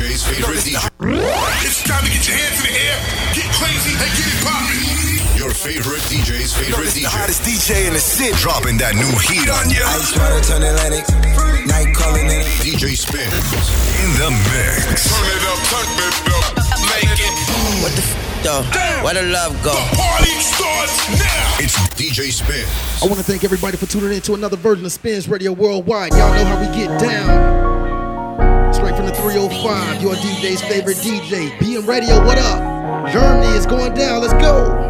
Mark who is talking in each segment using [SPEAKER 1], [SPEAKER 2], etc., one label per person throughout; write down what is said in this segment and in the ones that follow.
[SPEAKER 1] DJ's favorite DJ.
[SPEAKER 2] It's time to get your hands in the air, get crazy, and get it poppin'.
[SPEAKER 1] Your favorite DJ's favorite
[SPEAKER 3] the
[SPEAKER 1] DJ.
[SPEAKER 3] hottest DJ in the city.
[SPEAKER 1] Dropping that new heat on you.
[SPEAKER 4] Ice water turn Atlantic. Night calling in.
[SPEAKER 1] DJ Spins in the mix.
[SPEAKER 2] Turn it up, turn it up, make it.
[SPEAKER 5] What the f though? Where the love go?
[SPEAKER 2] The party starts now.
[SPEAKER 1] It's DJ Spins.
[SPEAKER 6] I want to thank everybody for tuning in to another version of Spins Radio Worldwide. Y'all know how we get down. Straight from the 305, your DJ's favorite DJ. BM Radio, what up? Germany is going down. Let's go.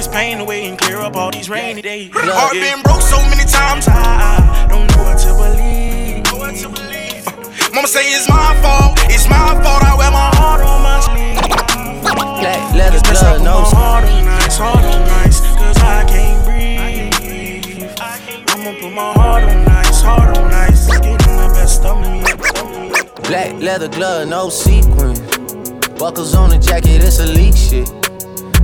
[SPEAKER 7] this pain away and clear up all these rainy days. Heart been broke so many times, I don't know what to believe. Uh, Mama say it's my fault, it's my fault. I wear my heart on my sleeve.
[SPEAKER 5] Black leather glove, no
[SPEAKER 7] heart on nice, heart on nice, cause I can't breathe. I'ma put my heart on heart on nice, it's getting the best of me.
[SPEAKER 5] Black leather glove, no sequin. Buckles on the jacket, it's elite shit.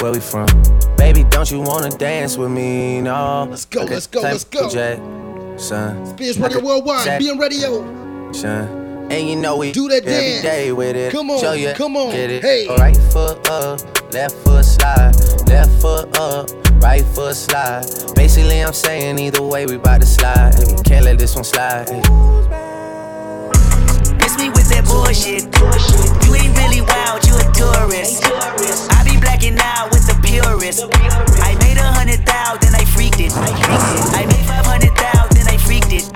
[SPEAKER 5] Where we from? Baby, don't you wanna dance with me? No.
[SPEAKER 6] Let's go, let's go, let's go.
[SPEAKER 5] Michael Jackson.
[SPEAKER 6] Spins
[SPEAKER 5] I
[SPEAKER 6] Radio Worldwide,
[SPEAKER 5] Jack-
[SPEAKER 6] BM Radio.
[SPEAKER 5] Son. And you know we
[SPEAKER 6] Do that
[SPEAKER 5] every
[SPEAKER 6] dance.
[SPEAKER 5] day with it.
[SPEAKER 6] Come on,
[SPEAKER 5] Show you,
[SPEAKER 6] come on,
[SPEAKER 5] Get it.
[SPEAKER 6] hey.
[SPEAKER 5] Right foot up, left foot slide, left foot up, right foot slide. Basically, I'm saying either way, we bout to slide. Hey, can't let this one slide.
[SPEAKER 8] Miss me with that bullshit. You ain't really wild, you a tourist. I be blacking out with the purist. I made a hundred thou, then I freaked it. I made five hundred thou, then I freaked it.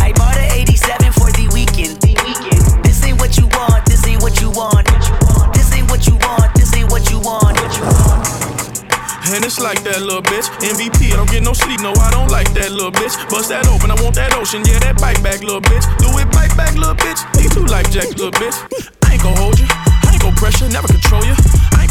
[SPEAKER 8] I bought an 87 for the weekend. This ain't what you want, this ain't what you want. This ain't what you want, this ain't what you want.
[SPEAKER 7] And it's like that little bitch. MVP, I don't get no sleep, no, I don't like that little bitch. Bust that open, I want that ocean, yeah, that bike back, little bitch. Louis bike back, little bitch. Need two life jacks, little bitch. I ain't gon' hold you, I ain't gon' pressure, never control you.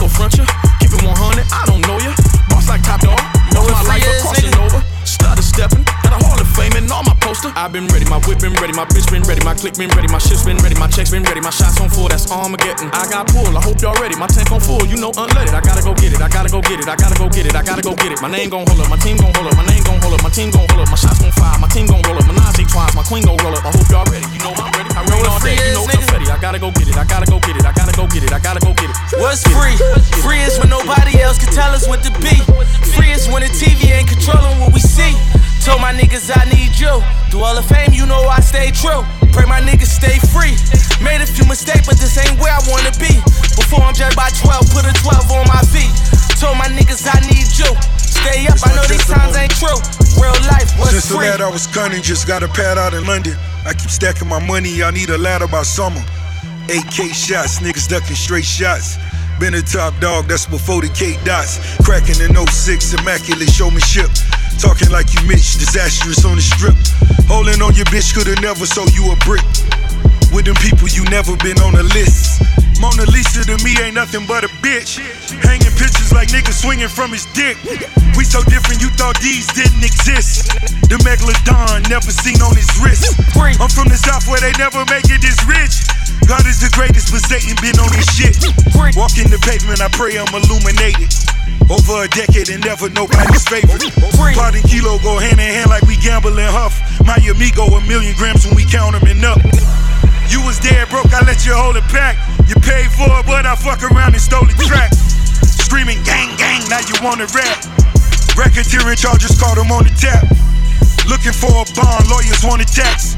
[SPEAKER 7] Ain't you, keep it 100, I don't know you. Boss like top dog, know my life, I'm crossing over. Started stepping, got a hall of fame and all my poster. I've been ready, my whip been ready, my bitch been ready, my click been ready, my shit's been ready, my checks been ready, my shots on full, that's Armageddon. I got pull, I hope y'all ready, my tank on full, you know unleaded. I gotta go get it, I gotta go get it, I gotta go get it, I gotta go get it. My name gon' hold up, my team gon' hold up, my name gon' hold up, my team gon' hold up, my shots gon' fire, my team gon' roll up, my Nazi twice, my queen gon' roll up. I hope y'all ready, you know I'm ready. I rain all day, you know confetti. I gotta go get it, I gotta go get it, I gotta go get it, I gotta go get it.
[SPEAKER 9] What's free? Free is when nobody else can tell us what to be. Free is when the TV ain't controlling what we see. Told my niggas I need you. Through all the fame, you know I stay true. Pray my niggas stay free. Made a few mistakes, but this ain't where I wanna be. Before I'm judged by 12, put a 12 on my feet. Told my niggas I need you. Stay up, I know these times ain't true. Real life was
[SPEAKER 10] Since the
[SPEAKER 9] free.
[SPEAKER 10] lad I was gunning, just got a pad out in London. I keep stacking my money, I need a ladder by summer. AK shots, niggas ducking straight shots. Been a top dog, that's before the K dots. Cracking in 06, immaculate showmanship. Talking like you Mitch, disastrous on the strip. Holding on your bitch, could've never sold you a brick. With them people, you never been on a list. Mona Lisa to me ain't nothing but a bitch. Hanging pictures like niggas swinging from his dick. We so different, you thought these didn't exist. The megalodon never seen on his wrist. I'm from the south where they never make it this rich. God is the greatest, but Satan been on his shit. Walking the pavement, I pray I'm illuminated. Over a decade and never nobody's favorite. Pot and kilo go hand in hand like we gambling huff. My amigo a million grams when we count them and up. You was dead broke, I let you hold it back. You paid for it, but I fuck around and stole the track. Screaming gang gang, now you wanna rap. Racketeering charges caught him on the tap. Looking for a bond, lawyers want a tax.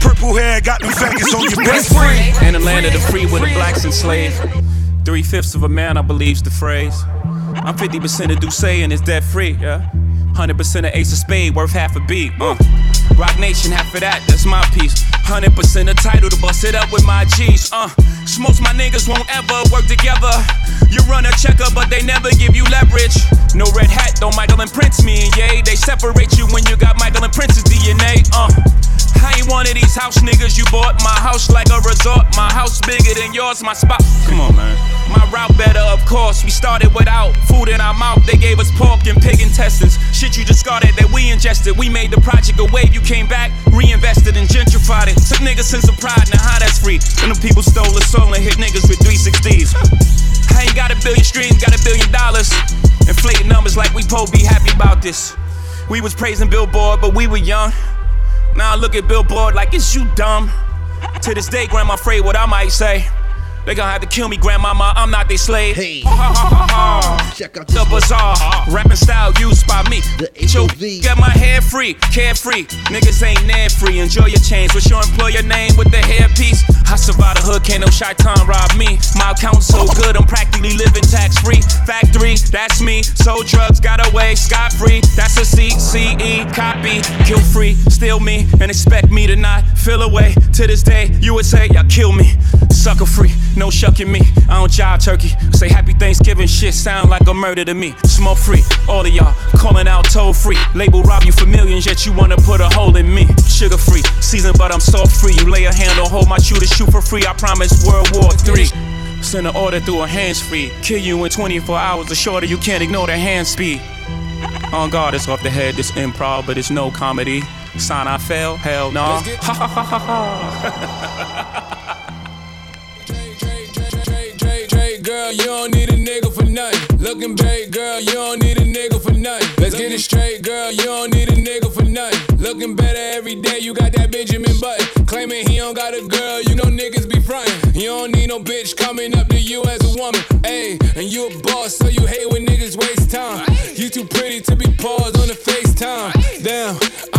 [SPEAKER 10] Purple hair got them faggots on your back.
[SPEAKER 11] In the land of the free where the blacks enslaved. Three fifths of a man, I believe's the phrase. I'm 50% of D'usse and it's debt free, yeah. 100% of Ace of Spade, worth half a beat, uh. Roc Nation, half of that, that's my piece. 100% of Tidal to bust it up with my G's, uh. Most my niggas won't ever work together. You run a checker, but they never give you leverage. No red hat, though Michael and Prince me and Ye. They separate you when you got Michael and Prince's DNA, uh. I ain't one of these house niggas you bought. My house like a resort. My house bigger than yours. My spot. Come on, man. My route better, of course. We started without food in our mouth. They gave us pork and pig intestines. Shit you discarded that we ingested. We made the project a wave. You came back, reinvested and gentrified it. Took niggas sense of pride. Now how that's free? And the people stole the soul and hit niggas with 360s. I ain't got a billion streams, got a billion dollars. Inflating numbers like we po be happy about this. We was praising Billboard, but we were young. Now I look at Billboard like, is you dumb? To this day, Grandma afraid what I might say. They gonna have to kill me, grandmama. I'm not their slave.
[SPEAKER 6] Hey.
[SPEAKER 11] Check out the bazaar. Rapping style used by me.
[SPEAKER 6] The HOV.
[SPEAKER 11] Got my hair free, carefree. Niggas ain't near free. Enjoy your chains. What's your employer name with the hairpiece? I survived the hood, can't no shy time rob me. My account's so good, I'm practically living tax free. Factory, that's me. Sold drugs, got away scot free. That's a CCE copy. Kill free, steal me, and expect me to not feel away. To this day, you would say, y'all kill me. Sucker free, no shucking me. I don't jive turkey. Say happy Thanksgiving shit sound like a murder to me. Smoke free, all of y'all calling out toll free. Label rob you for millions, yet you wanna put a hole in me. Sugar free, seasoned but I'm salt free. You lay a hand on hold my shooter, shoot for free. I promise World War Three. Send an order through a hands free. Kill you in 24 hours. The shorter you can't ignore the hand speed. On guard, it's off the head. This improv, but it's no comedy. Sign I fail? Hell no. Ha ha ha ha ha.
[SPEAKER 12] Girl, you don't need a nigga for nothing. Looking babe, girl, you don't need a nigga for nothing. Let's get it straight, girl, you don't need a nigga for nothing. Looking better every day, you got that Benjamin Button. Claiming he don't got a girl, you know niggas be frontin'. You don't need no bitch coming up to you as a woman. Ayy, and you a boss, so you hate when niggas waste time. You too pretty to be paused on the FaceTime. Damn,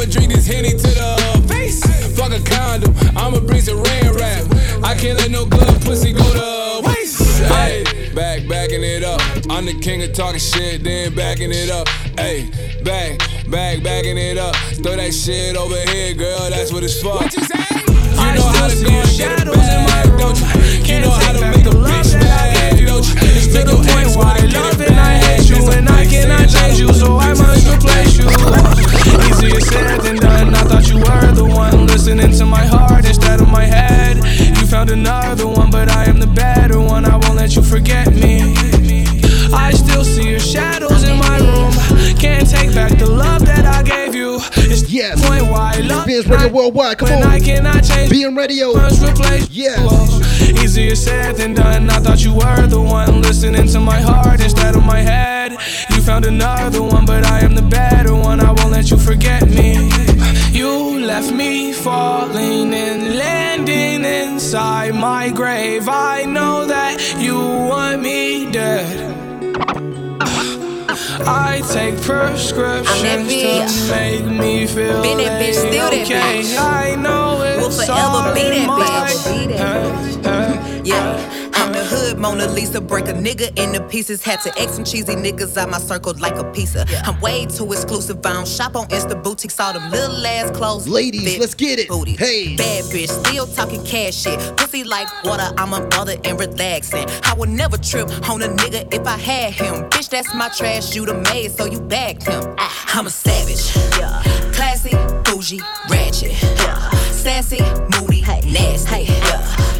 [SPEAKER 12] I'ma drink this henny to the face. Fuck a condom, I'ma bring some rain rap. I can't let no good pussy go to waste. Hey, back, backing it up. I'm the king of talking shit, then backing it up. Hey, back, back, backing it up. Throw that shit over here, girl, that's what it's for. What you say? You know how to go and get it back, don't you? You know how to make a bitch mad, don't you? It's to the point where I love and I hate you, and I cannot change you, so I must replace you. Easier said than done. I thought you were the one listening to my heart instead of my head. You found another one, but I am the better one. I won't let you forget me. I still see your shadows in my room. Can't take back the love that I gave you. It's
[SPEAKER 6] Yes.
[SPEAKER 12] the point why I love
[SPEAKER 6] Spins Radio Worldwide. Come on.
[SPEAKER 12] I cannot change.
[SPEAKER 6] Being radio. Yes.
[SPEAKER 12] you. Easier said than done. I thought you were the one listening to my heart instead of my head. You found another one, but I am the better one. I won't let you forget me. You left me falling and landing inside my grave. I know that you want me dead. I take prescriptions to make me feel
[SPEAKER 13] Been that bitch, still that
[SPEAKER 12] okay.
[SPEAKER 13] bitch.
[SPEAKER 12] I know
[SPEAKER 13] we'll
[SPEAKER 12] it's
[SPEAKER 13] forever
[SPEAKER 12] all
[SPEAKER 13] be that bitch. Yeah, hood
[SPEAKER 14] Mona Lisa. Break a nigga into pieces. Had to X some cheesy niggas out my circle like a pizza. I'm way too exclusive. I don't shop on Insta boutiques. All them little ass clothes.
[SPEAKER 6] Ladies,
[SPEAKER 14] fit
[SPEAKER 6] let's get it.
[SPEAKER 14] Booty.
[SPEAKER 6] Hey.
[SPEAKER 14] Bad bitch, still talking cash shit. Pussy like water, I'm a mother and relaxing. I would never trip on a nigga if I had him. Bitch, that's my trash, you the maid, so you bagged him. Ah. I'm a savage. Yeah. Classy, bougie, ratchet. Yeah. Sassy, moody, hey. nasty.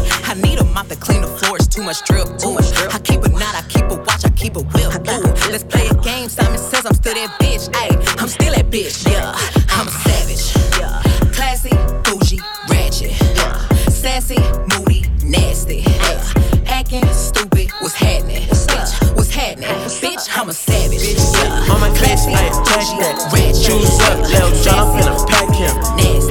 [SPEAKER 14] I need a mop to clean the floors, too much drip. Ooh. I keep a knot, I keep a watch, I keep a whip. Ooh. Let's play a game. Simon says I'm still that bitch. Ayy, I'm still that bitch. Yeah, I'm a savage. Yeah. Classy, bougie, ratchet. Yeah. Sassy, moody, nasty. Yeah. Hacking, stupid, what's happening? Bitch, what's happening? Bitch, I'm a savage. Yeah.
[SPEAKER 15] On my face, I attack that. Choose up, Lil Jon, I'm finna pack him.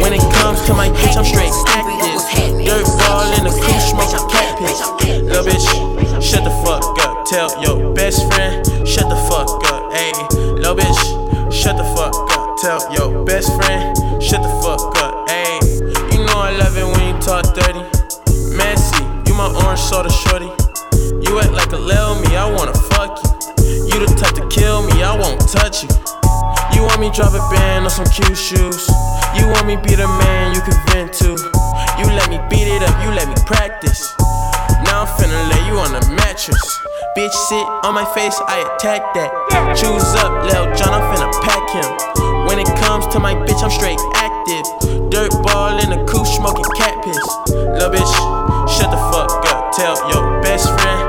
[SPEAKER 15] When it comes to my bitch, I'm straight active. Dirt ball in the coupe, smoking cat piss. Lil bitch, shut the fuck up. Tell your best friend, shut the fuck up. Ayy, lil bitch, shut the fuck up. Tell your best friend, shut the fuck up. Ayy, you know I love it when you talk dirty. Messy, you my orange soda shorty. You act like a lil me, I wanna fuck you. You the type to kill me, I won't touch you. You want me drop a band on some cute shoes. You want me be the man you can vent to. You let me beat it up, you let me practice. Now I'm finna lay you on the mattress. Bitch, sit on my face, I attack that. Choose up, Lil Jon, I'm finna pack him. When it comes to my bitch, I'm straight Dirt ball in a coupe, smoking cat piss. Lil bitch, shut the fuck up. Tell your best friend,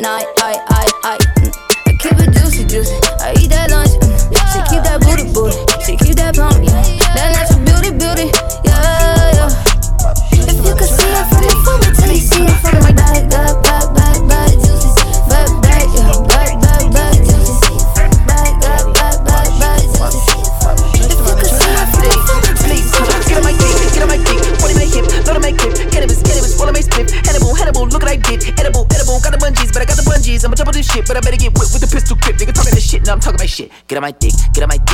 [SPEAKER 16] night
[SPEAKER 17] Get on my dick, get on my dick,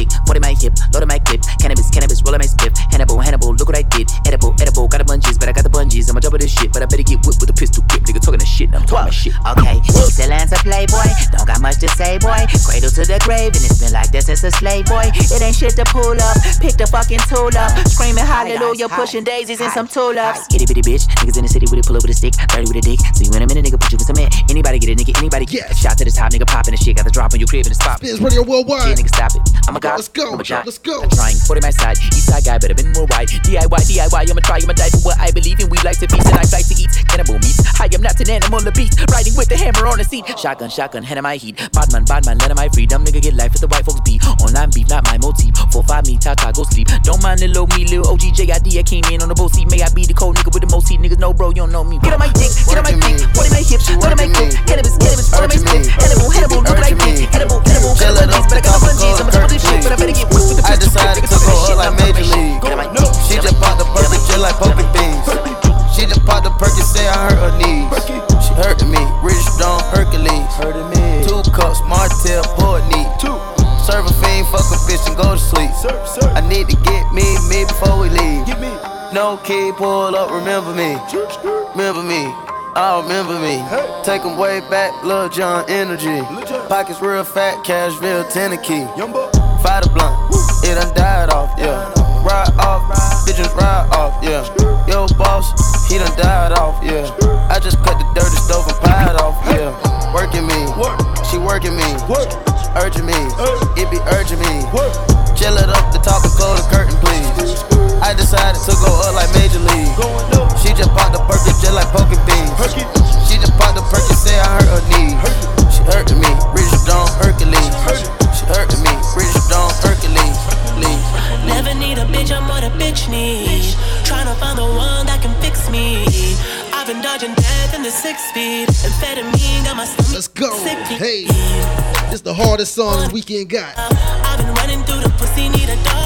[SPEAKER 18] a
[SPEAKER 19] slave boy. It ain't shit to pull up. Pick the fucking tool up. Screaming hallelujah, pushing daisies and some tulips.
[SPEAKER 18] Itty bitty bitch, niggas in the city with it, pull up with a stick, 30 with a dick. See you in a minute, nigga, put you in some man. Anybody get it, nigga, anybody get it. Shot to the top, nigga, popping the shit, got the drop on your crib in the spot.
[SPEAKER 6] Spins Radio Worldwide.
[SPEAKER 18] Yeah, nigga, stop it. I'm a god.
[SPEAKER 6] Let's go,
[SPEAKER 18] I'm a giant.
[SPEAKER 6] let's go.
[SPEAKER 18] I'm trying. 40 my side, east side guy, better been more wide. DIY, DIY, I'ma try, I'ma die for what I believe in. We like to feast and I like to eat cannibal meat. I am not an animal of beast, riding with the hammer on the seat. Shotgun, shotgun, head of my heat. Badman, badman, let of my freedom. Nigga get life with the white folks beat. Online beef, not my motif. Four, five, me, ta, ta, go sleep. Don't mind the low me, little OG, JID. I came in on the boat seat. May I be the cold nigga with the most heat. Niggas know, bro, you don't know me.
[SPEAKER 17] Get on my dick, get on my dick, what in my hips, what in my clip, cannabis, cannabis, what in my split, Hannibal, Hannibal, look what I did, edible, edible, got bungees, but I got the bungees, I'ma double this shit, but I better get with the
[SPEAKER 20] I decided to go
[SPEAKER 17] this shit,
[SPEAKER 20] up
[SPEAKER 17] now
[SPEAKER 20] like Major. League.
[SPEAKER 17] Get on my dick,
[SPEAKER 20] She just popped the Perky just like poking beans. She just popped the Perky, say I hurt her knees. She hurting me, rich, strong, Hercules. Two cups, Martell, board neat. Serve a fiend, fuck a bitch and go to sleep. I need to get me, me before we leave.
[SPEAKER 21] no key, pull up, remember me. Remember me. I remember me. Take 'em way back, Lil Jon energy. Pockets real fat, Cashville, Tennessee. Fight a blunt, it done died off, yeah. Ride off, bitches ride off, yeah. Yo, boss, he done died off, yeah. I just cut the dirty stove and pied off, yeah. Working me, she working me, urging me, it be urging me. Chill
[SPEAKER 6] song weekend got.
[SPEAKER 22] I've been running through the pussy, need a dog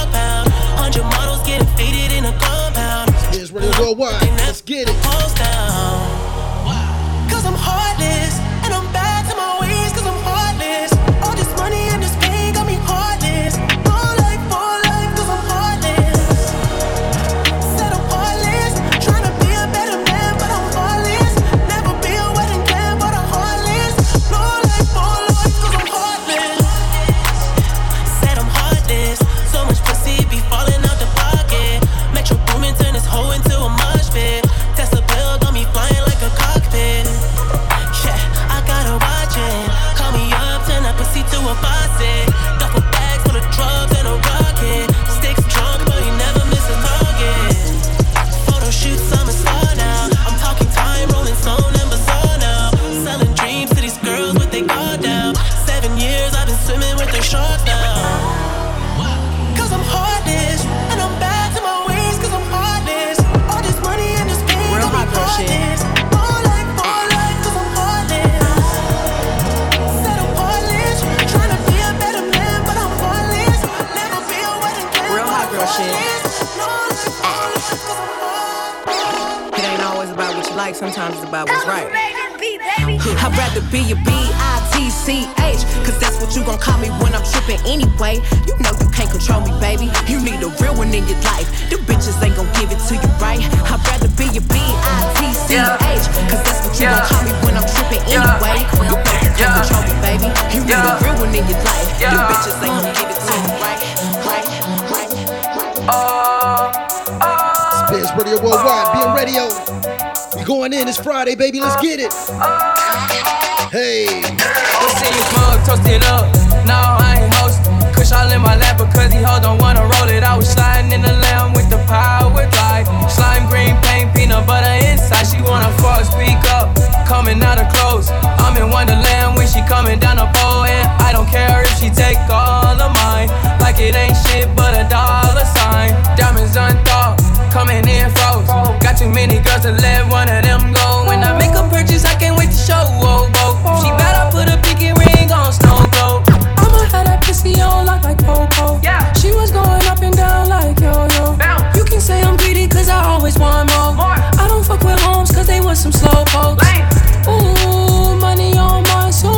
[SPEAKER 14] sometimes it's about what's right. I'd rather be a B-I-T-C-H Cause that's what you gon' call me when I'm trippin' anyway. You know you can't control me, baby. You need a real one in your life. Them bitches ain't gon' give it to you right. I'd rather be a B-I-T-C-H Cause that's what you gon' call me when I'm trippin' anyway. You know you can't control me, baby. You need a real one in your life. Them bitches ain't gon' give it to you right Right, right,
[SPEAKER 6] Spins Radio Worldwide, being radio. We going in, it's Friday, baby, let's get it. Hey.
[SPEAKER 23] Let's see you mug, toast it up. No, I ain't host. Kush all in my lap because he hold don't wanna roll it. I was sliding in the lamb with the power glide. Slime green paint, peanut butter inside. She wanna fuck, speak up. Coming out of clothes. I'm in Wonderland when she coming down the pole. And I don't care if she take all of mine. Like it ain't shit but a dollar sign. Diamonds unthought, coming in froze. Got too many girls to let one of them go. When I make a purchase, I can't wait to show. Whoa, whoa. She bad, I put a pinky ring on Snow Globe.
[SPEAKER 24] I'ma have that pussy on lock like Popo. Yeah. She was going up and down like yo yo. You can say I'm greedy cause I always want more. I don't fuck with homes cause they was some slow folks. Ooh, money on my soon.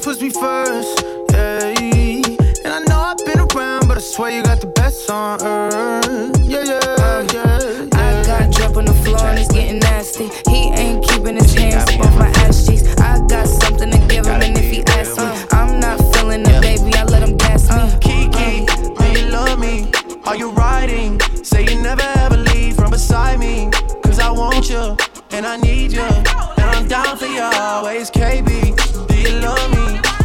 [SPEAKER 25] always puts me first, ayy. And I know I've been around, but I swear you got the best on earth. Yeah, yeah, yeah.
[SPEAKER 26] I got drip on the floor and it's getting nasty. He ain't keeping his hands up off my ass cheeks. I got something to give him, and if he asks me, I'm not feeling it, baby. I let him gas me.
[SPEAKER 25] Uh, Kiki, um, do you love me? Are you riding? Say you never ever leave from beside me. Cause I want you, and I need you. And I'm down for you always, KB.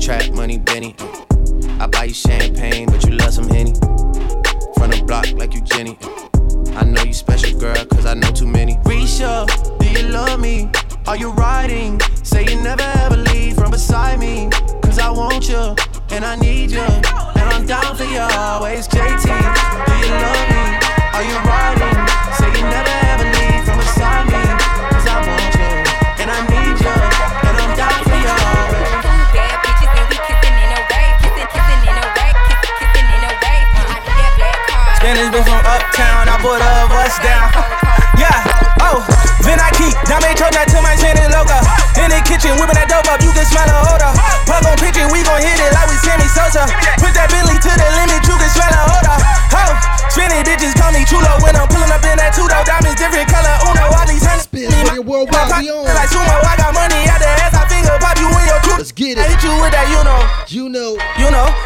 [SPEAKER 5] Trap money, Benny. I buy you champagne, but you love some Henny. From the block like you Jenny. I know you special, girl, cause I know too many.
[SPEAKER 25] Risha, do you love me? Are you riding? Say you never ever leave from beside me. Cause I want you, and I need you. And I'm down for you always, JT. Do you love me? Are you riding? Say you never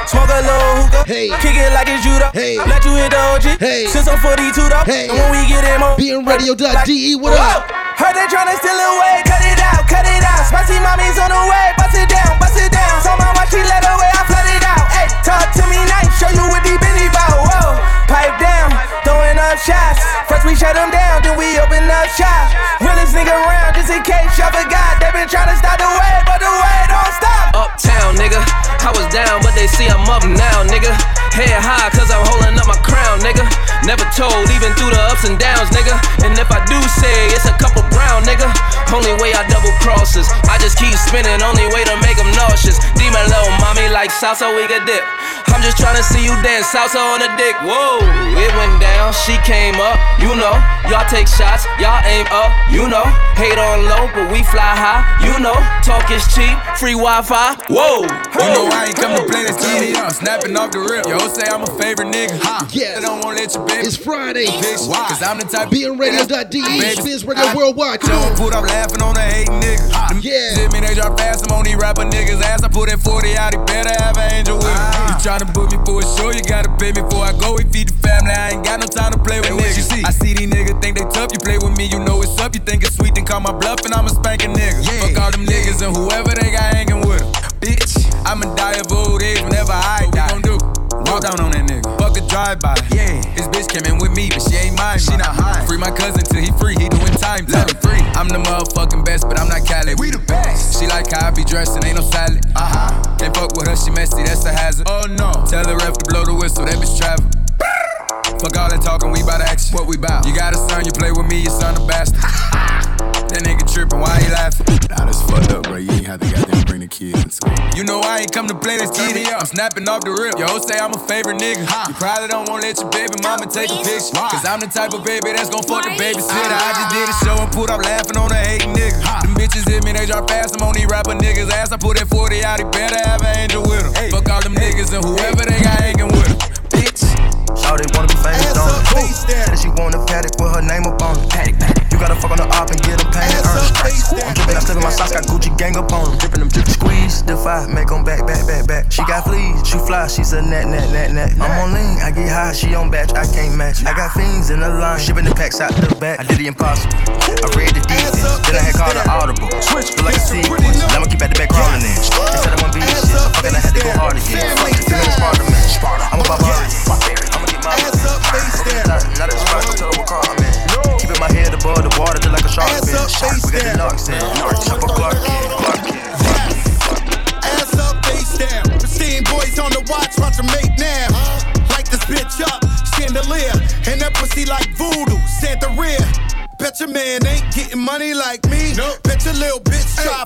[SPEAKER 27] smoke a little hookah.
[SPEAKER 6] Hey.
[SPEAKER 27] Kick it like it's judo.
[SPEAKER 6] Hey.
[SPEAKER 27] Let you hit the OG.
[SPEAKER 6] Hey.
[SPEAKER 27] Since I'm 42 though.
[SPEAKER 6] Hey.
[SPEAKER 27] And when we get in more.
[SPEAKER 6] BeingRadio.de, what up?
[SPEAKER 27] Heard they tryna steal away. Cut it out, cut it out. Spicy mommy's on the way. Bust it down, bust it down. So my watch, she let away. I flood it out. Hey, talk to me nice. Show you what deep in the bow. Whoa. Pipe down, throwing up shots. First we shut them down, then we open up shop. Realest nigga around, just in case y'all forgot. They been tryna stop the way, but the way don't stop.
[SPEAKER 28] Uptown, nigga. I was down, but they see I'm up now, nigga. Head high, cause I'm holding up my crown, nigga. Never told, even through the ups and downs, nigga. And if I do say it's a couple brown, nigga. Only way I double crosses. I just keep spinning, only way to make them nauseous. Demon little mommy like salsa, we could dip. I'm just tryna see you dance salsa on the dick. Whoa, it went down, she came up, you know. Y'all take shots, y'all aim up, you know. Hate on low, but we fly high, you know. Talk is cheap, free Wi Fi. Whoa,
[SPEAKER 29] You know I ain't come to play, let's turn it up. Snapping off the rip. Yo, say I'm a favorite nigga. Huh?
[SPEAKER 6] Yeah.
[SPEAKER 29] They don't wanna let you baby.
[SPEAKER 6] It's Friday.
[SPEAKER 29] Bitch, why? Cause I'm the type
[SPEAKER 6] BeingRadio.de,
[SPEAKER 29] Baby,
[SPEAKER 6] Spins Radio
[SPEAKER 29] I-
[SPEAKER 6] Worldwide. Come
[SPEAKER 29] Don't
[SPEAKER 6] on.
[SPEAKER 29] put up laughing on the hating niggas. Them
[SPEAKER 6] Yeah.
[SPEAKER 29] Hit me, they drop fast. I'm on these rapper niggas' ass. I put that 40 out, he better have an angel with him. Ah. You tryna book me for a show, you gotta pay me before I go. We feed the family, I ain't got no time to play with niggas. You see? I see these niggas think they tough. You play with me, you know it's up. You think it's sweet, then call my bluff, and I'ma spank a spanking nigga. Fuck all them niggas and whoever they got hanging with them. Bitch, I'ma die of old age whenever I die. What we gon' do? Walk down on that nigga. Fuck a drive-by. Yeah, this bitch came in with me, but she ain't mine. She not high. Free my cousin till he free, he doing time. Let him free. I'm the motherfucking best, but I'm not Cali. We the best. She like how I be dressed and ain't no salad. Uh huh. Can't fuck with her, she messy, that's a hazard. Oh no. Tell the ref to blow the whistle, that bitch travel. Fuck all that talking, we bout action. What we bout? You got a son, you play with me, your son a bastard. that nigga trippin', why he laughing?
[SPEAKER 30] Nah, that's fucked up, bro. You ain't have to goddamn bring the kids in school.
[SPEAKER 29] You know I ain't come to play, let's get. I'm snapping off the rip. Yo, say I'm a favorite nigga. You probably don't wanna let your baby mama take a picture. Cause I'm the type of baby that's gon' fuck the babysitter. I just did a ah. show and put up laughing on a hating nigga. Them bitches hit me, they drop fast. I'm on these rapper niggas' ass. I put that 40 out, he better have an angel with him. Fuck all them niggas and whoever they got hanging with them. Bitch.
[SPEAKER 21] Shawty wanna be famous, don't it? Said she want a paddock with her name up on it. Paddock, paddock. You gotta fuck on the op and get a pain and earn. I'm drippin', I slip in my socks, got Gucci gang up on them. Drippin' them drip squeeze, defy, make them back, back, back, back. She got fleas, she fly, she's a net, net, net, net. I'm on lean, I get high, she on batch, I can't match. I got fiends in the line, shipping the packs out the back. I did the impossible. I read the defense, then I had called an audible. Switch, feel like a sequence, now I'ma keep at the back crawling in. They said I won't be shit, so fucking I had to go hard again. Fuck, you feel Sparta, man. I'm a barbarian. Ass up, face down. Not a spot, tell her what car I'm in. Keeping my head above the water just like a shark fin. We got the knocks in. Chop up Clark Kent, Clark.
[SPEAKER 10] Ass up, face down. Pristine boys on the watch, watch them make now. Light this bitch up, chandelier. And that pussy like voodoo, Santa rear. Bet your man ain't getting money like me. Nope. Bet your little bitch try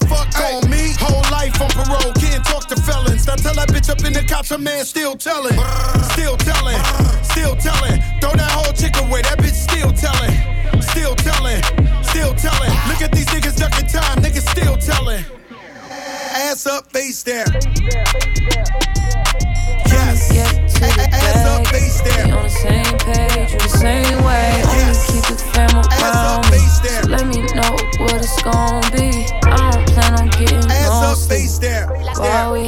[SPEAKER 10] bitch up in the couch, her man still telling. Still telling, still telling. Throw that whole chick away, that bitch still telling. Still telling, still telling. Look at these niggas ducking time, niggas still telling. Ass up, face down. Yes. Ass up, face down.
[SPEAKER 31] On the same page, the same way. Only keep the fam around me. So let me know what it's gon' be. I don't plan on getting
[SPEAKER 10] Ass up, face down.
[SPEAKER 31] While we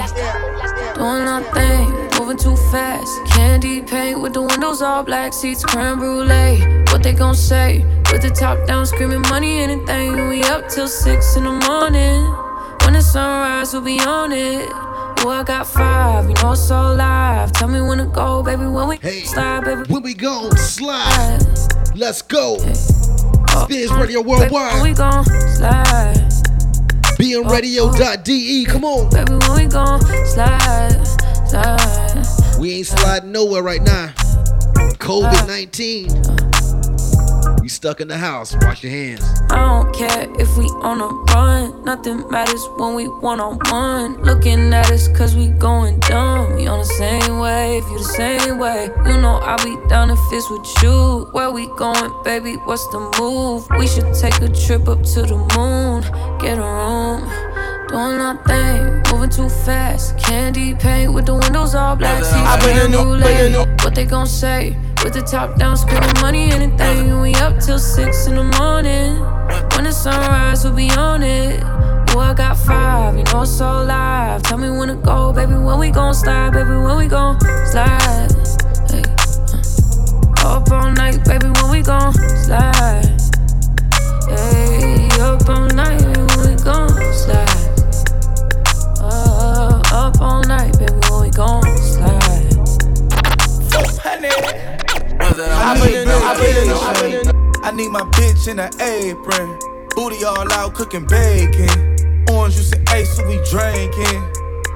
[SPEAKER 31] doing our thing, moving too fast. Candy paint with the windows all black, seats creme brulee. What they gon' say? With the top down, screaming money, anything. We up till six in the morning. When the sunrise, we'll be on it. Oh, I got five, you know it's so live. Tell me when to go, baby. When we slide, baby.
[SPEAKER 6] When we gon' slide, let's go. Spins Radio Worldwide.
[SPEAKER 31] When we gon' slide.
[SPEAKER 6] BeingRadio.de, come on.
[SPEAKER 31] Baby, when we gon' slide, slide.
[SPEAKER 6] We ain't sliding nowhere right now. COVID 19. Uh, We stuck in the house. Wash your hands.
[SPEAKER 31] I don't care if we on a run. Nothing matters when we one on one. Looking at us cause we going dumb. We on the same wave, you the same way. You know I'll be down if it's with you. Where we going, baby? What's the move? We should take a trip up to the moon. Get a room. Doing our thing, moving too fast. Candy paint with the windows all black. See,
[SPEAKER 10] I bring a new- bring a new-
[SPEAKER 31] What they gon' say? With the top down, screaming money, anything. We up till six in the morning. When the sunrise, we'll be on it. Oh, I got five, you know it's so live. Tell me when to go, baby. When we gon' slide, baby. When we gon' slide.
[SPEAKER 10] In an apron. Booty all out cooking bacon. Orange juice and ace, so we drinking.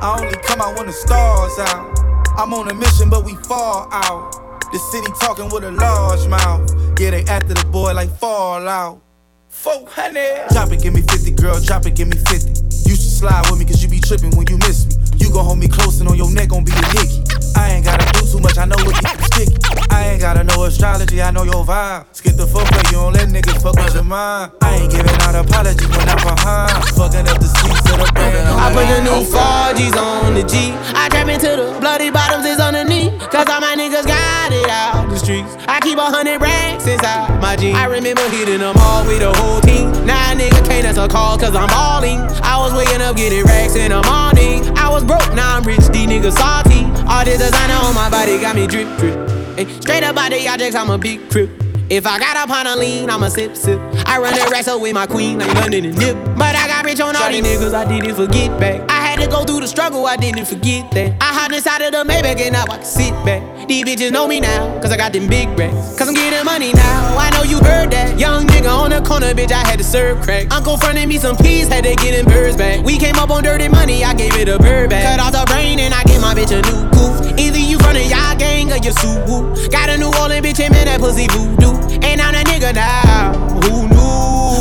[SPEAKER 10] I only come out when the stars out. I'm on a mission, but we fall out. The city talking with a large mouth. Yeah, they after the boy like Fallout. 400. Drop it, give me 50, girl, drop it, give me 50. You should slide with me, cause you be tripping when you miss me. You gon' hold me close and on your neck gon' be a hickey. I ain't gotta do too much, I know what you sticky. I ain't gotta know astrology, I know your vibe. Skip the footplay, you don't let niggas fuck with your mind. I ain't giving out apologies when I'm behind. Fucking up the seats of the band.
[SPEAKER 32] I put the new 4G's on the G. I trap into the bloody bottoms is underneath. Cause all my niggas got it out the streets. I keep a hundred racks inside my jeans. I remember hitting them all with the whole team. Now a nigga can't answer call cause I'm balling. I was waking up getting racks in the morning. I was broke, now I'm rich, these niggas salty. All this designer on my body got me drip, drip. Hey, straight up by the objects, I'm a big crip. If I got up on a lean, I'ma sip, sip. I run the up with my queen, like London and Nip. But I got rich on all these niggas, I did it for get back. I had to go through the struggle, I didn't forget that. I hopped inside of the Maybach and now I can sit back. These bitches know me now, cause I got them big racks. Cause I'm getting money now, I know you heard that. Young nigga on the corner, bitch, I had to serve crack. Uncle fronted me some peas, had to get them birds back. We came up on dirty money, I gave it a bird back. Cut off the brain and I gave my bitch a new goof. Either you from the y'all gang or you Suwu. Got a New Orleans bitch, and man, that pussy voodoo. And I'm that nigga now, who?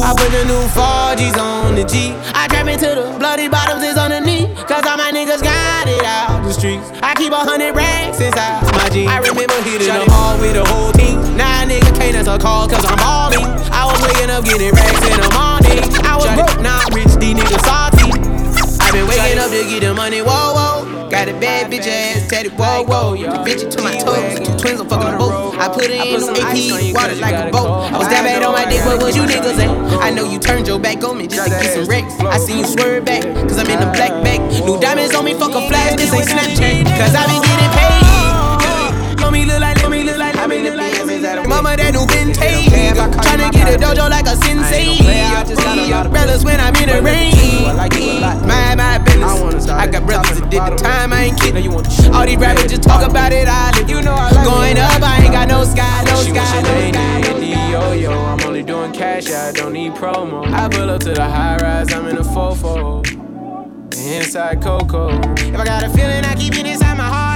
[SPEAKER 32] I put the new 4Gs on the G. I trap into the bloody bottoms is underneath. Cause all my niggas got it out the streets. I keep a hundred racks inside my jeans. I remember hitting them all with the whole team. Now nigga can't answer call cause I'm balling. I was waking up getting racks in the morning. I was broke, now I'm rich, these niggas salty. I been waking up to get the money, whoa, whoa. Got a bad bitch ass tatted, whoa, whoa. Bitch to my toes, two twins, I'm fucking both. I put it in them AP, water like a boat. I was down bad on my dick, what was you niggas at? I know you turned your back on me just to get some wrecks. I seen you swerve back, cause I'm in the black bag. New diamonds on me, fuck a flash, this ain't Snapchat. Cause I been getting paid. Know me look like, know me look like, I mean, Mama, that new vintage. Tryna get a dojo like a sensei. Brothers when I'm in the rain. My, my business. I got brothers that did the time, I ain't kidding. All these rappers just talk about it, I live. You know I like Going up, I ain't got no sky, no sky, no sky.
[SPEAKER 33] Yo, yo, I'm only doing cash, I don't need promo. I pull up to the high rise, I'm in a fofo. Inside Coco.
[SPEAKER 32] If I got a feeling, I keep it inside my heart.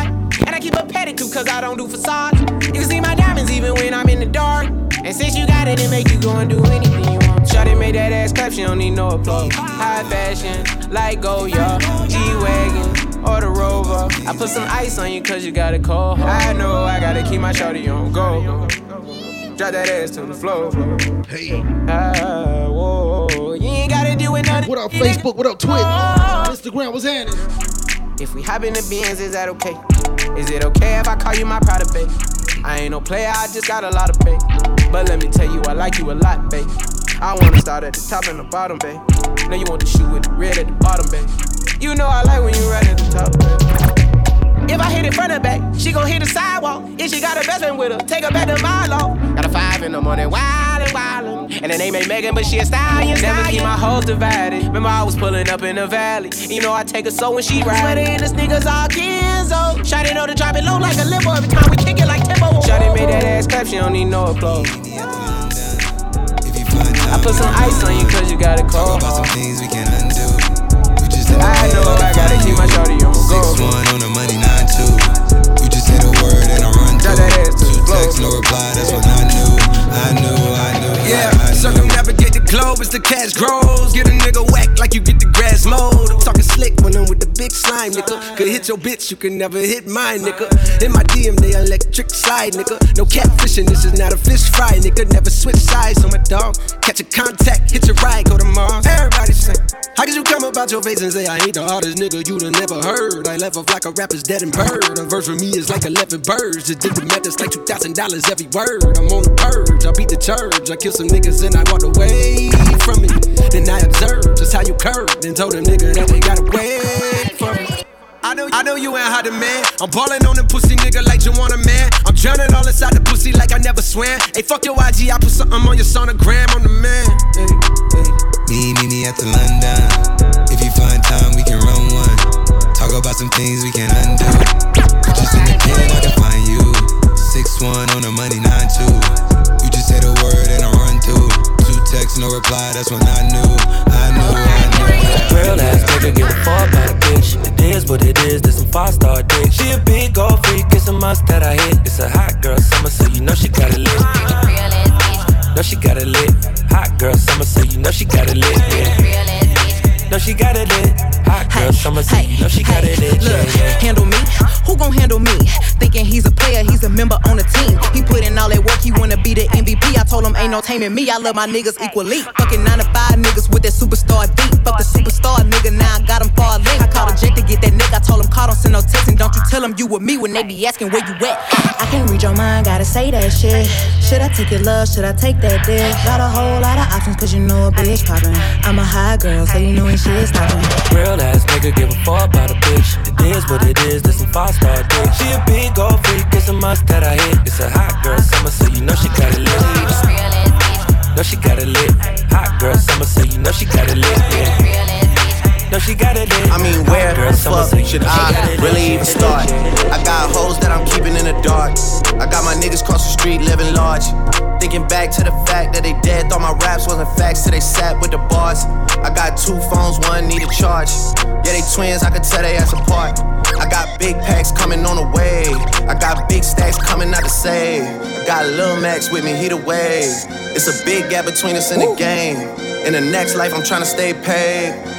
[SPEAKER 32] I keep a pedicure cause I don't do facades. You can see my diamonds even when I'm in the dark. And since you got it, it make you go and do anything you want.
[SPEAKER 33] Shawty made that ass clap, she don't need no applause. High fashion, like Goya, G-Wagon, or the Rover. I put some ice on you cause you got a cold heart. I know I gotta keep my shawty on go. Drop that ass to the floor.
[SPEAKER 6] Hey.
[SPEAKER 33] Ah, whoa. You ain't gotta do it nothing.
[SPEAKER 6] What up, Facebook? What up, Twitter? Instagram, what's happening?
[SPEAKER 33] If we hop in the Benz, is that okay? Is it okay if I call you my pride babe? I ain't no player, I just got a lot of faith. But let me tell you, I like you a lot, babe. I wanna start at the top and the bottom, babe. Now you want the shoe with the red at the bottom, babe. You know I like when you right at the top, babe.
[SPEAKER 32] If I hit it front and back, she gon' hit the sidewalk. If she got her best friend with her, take her back to my law. Got a five in the morning, wildin'. And the name ain't Megan, but she a stallion,
[SPEAKER 33] Never keep my hoes divided. Remember I was pulling up in the valley. You know I take her so when she ride.
[SPEAKER 32] Sweater and the sneakers all Kenzo. Shawty know to drop it low like a limo every time we kick it like tempo.
[SPEAKER 33] Shawty made that ass clap, she don't need no applause. I put some ice on you cause you got a cold Talk
[SPEAKER 34] about some things we can undo. You just
[SPEAKER 33] I know I gotta keep my shawty on go.
[SPEAKER 34] Six one on the money, nine two. You just hit a word and I run through. Two texts, no reply. That's when I knew, I knew, I knew.
[SPEAKER 35] Yeah, circumnavigate globe as the cash grows. Get a nigga whack like you get the grass mowed. I'm talking slick when I'm with the big slime, nigga. Could hit your bitch, you can never hit mine, nigga. In my DM, they electric slide, nigga. No catfishing, this is not a fish fry, nigga. Never switch sides on my dog. Catch a contact, hit your ride, go to Mars. Everybody sing. How could you come about your face and say I ain't the hardest nigga you'd have never heard? I left off like a rapper's dead and bird. A verse for me is like 11 birds. Just did the math, it's like $2,000 every word. I'm on the purge, I beat the church. I kill some niggas and I walk away from it. Then I observed just how you curved and told a nigga that they gotta wait for me. I know, I know you ain't hot man. I'm ballin' on them pussy nigga like you want a man. I'm drowning all inside the pussy like I never swam. Hey, fuck your IG, I put something on your sonogram. I'm the man.
[SPEAKER 34] Me, me, me at the London. If you find time, we can run one. Talk about some things we can undo. Just in the pen, I can find you. Six one on the money, nine two. You just say the word and I run through. Two texts, no reply. That's when I knew, I knew, I knew.
[SPEAKER 36] Real ass nigga give a fuck about a bitch. It is what it is, this some five star dick. She a big old freak, it's a must that I hit. It's a hot girl summer, so you know she got it lit. Know she got it lit. Hot girl summer, so you know she got it lit. Yeah. Know she got it lit. Hot girl summer, so you know she got it.
[SPEAKER 14] Look,
[SPEAKER 36] Yeah, yeah.
[SPEAKER 14] handle me? Who gon' handle me? Thinking he's a player, he's a member on the team. He put in all that work, he wanna be the MVP. I told him ain't no taming me. I love my niggas equally. Fucking nine to five niggas with that superstar beat. Fuck the superstar nigga, now I got him far link. I called a Jake to get that nigga. I told him call, don't send no text, and don't you tell him you with me when they be asking where you at. I can't read your mind, gotta say that shit. Should I take your love? Should I take that dick? Got a whole lot of options, cause you know a bitch poppin'. I'm a high girl, so you know when shit's stoppin'.
[SPEAKER 36] Real ass nigga give a fuck about a bitch. It is what it is, this some five star dick. She a big old freak, it's a must that I hit. It's a hot girl summer, so you know she got it lit. Know she got it lit. Hot girl summer, so you know she got it lit. Yeah. Know she got it lit.
[SPEAKER 32] I mean, where you
[SPEAKER 5] should I really even start? I got hoes that I'm keeping in the dark. I got my niggas cross the street living large. Thinking back to the fact that they dead, thought my raps wasn't facts so they sat with the bars. I got two phones, one need a charge. Yeah, they twins, I can tell they ass apart. I got big packs coming on the way. I got big stacks coming out to save. I got Lil Max with me, he the way. It's a big gap between us in the game. In the next life, I'm trying to stay paid.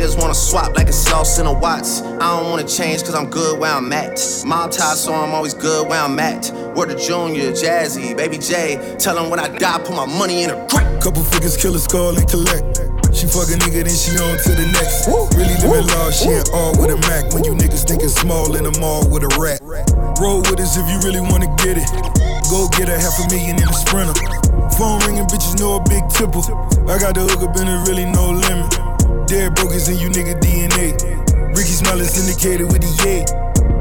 [SPEAKER 5] Niggas wanna swap like a sauce in a watts. I don't wanna change cause I'm good where I'm at. Mob tie, so I'm always good where I'm at. Word to Junior, Jazzy, Baby J. Tell them when I die, put my money in a grave.
[SPEAKER 10] Couple figures, kill a skull and collect. She fuck a nigga, then she on to the next. Really living large, she ain't all with a Mac. When you niggas thinking small in the mall with a rat. Roll with us if you really wanna get it. Go get a half a million in a sprinter. Phone ringing, bitches know a big tipple. I got the hook up and there really no limit. Dead brokers in you nigga DNA. Ricky Smiley syndicated with the yay.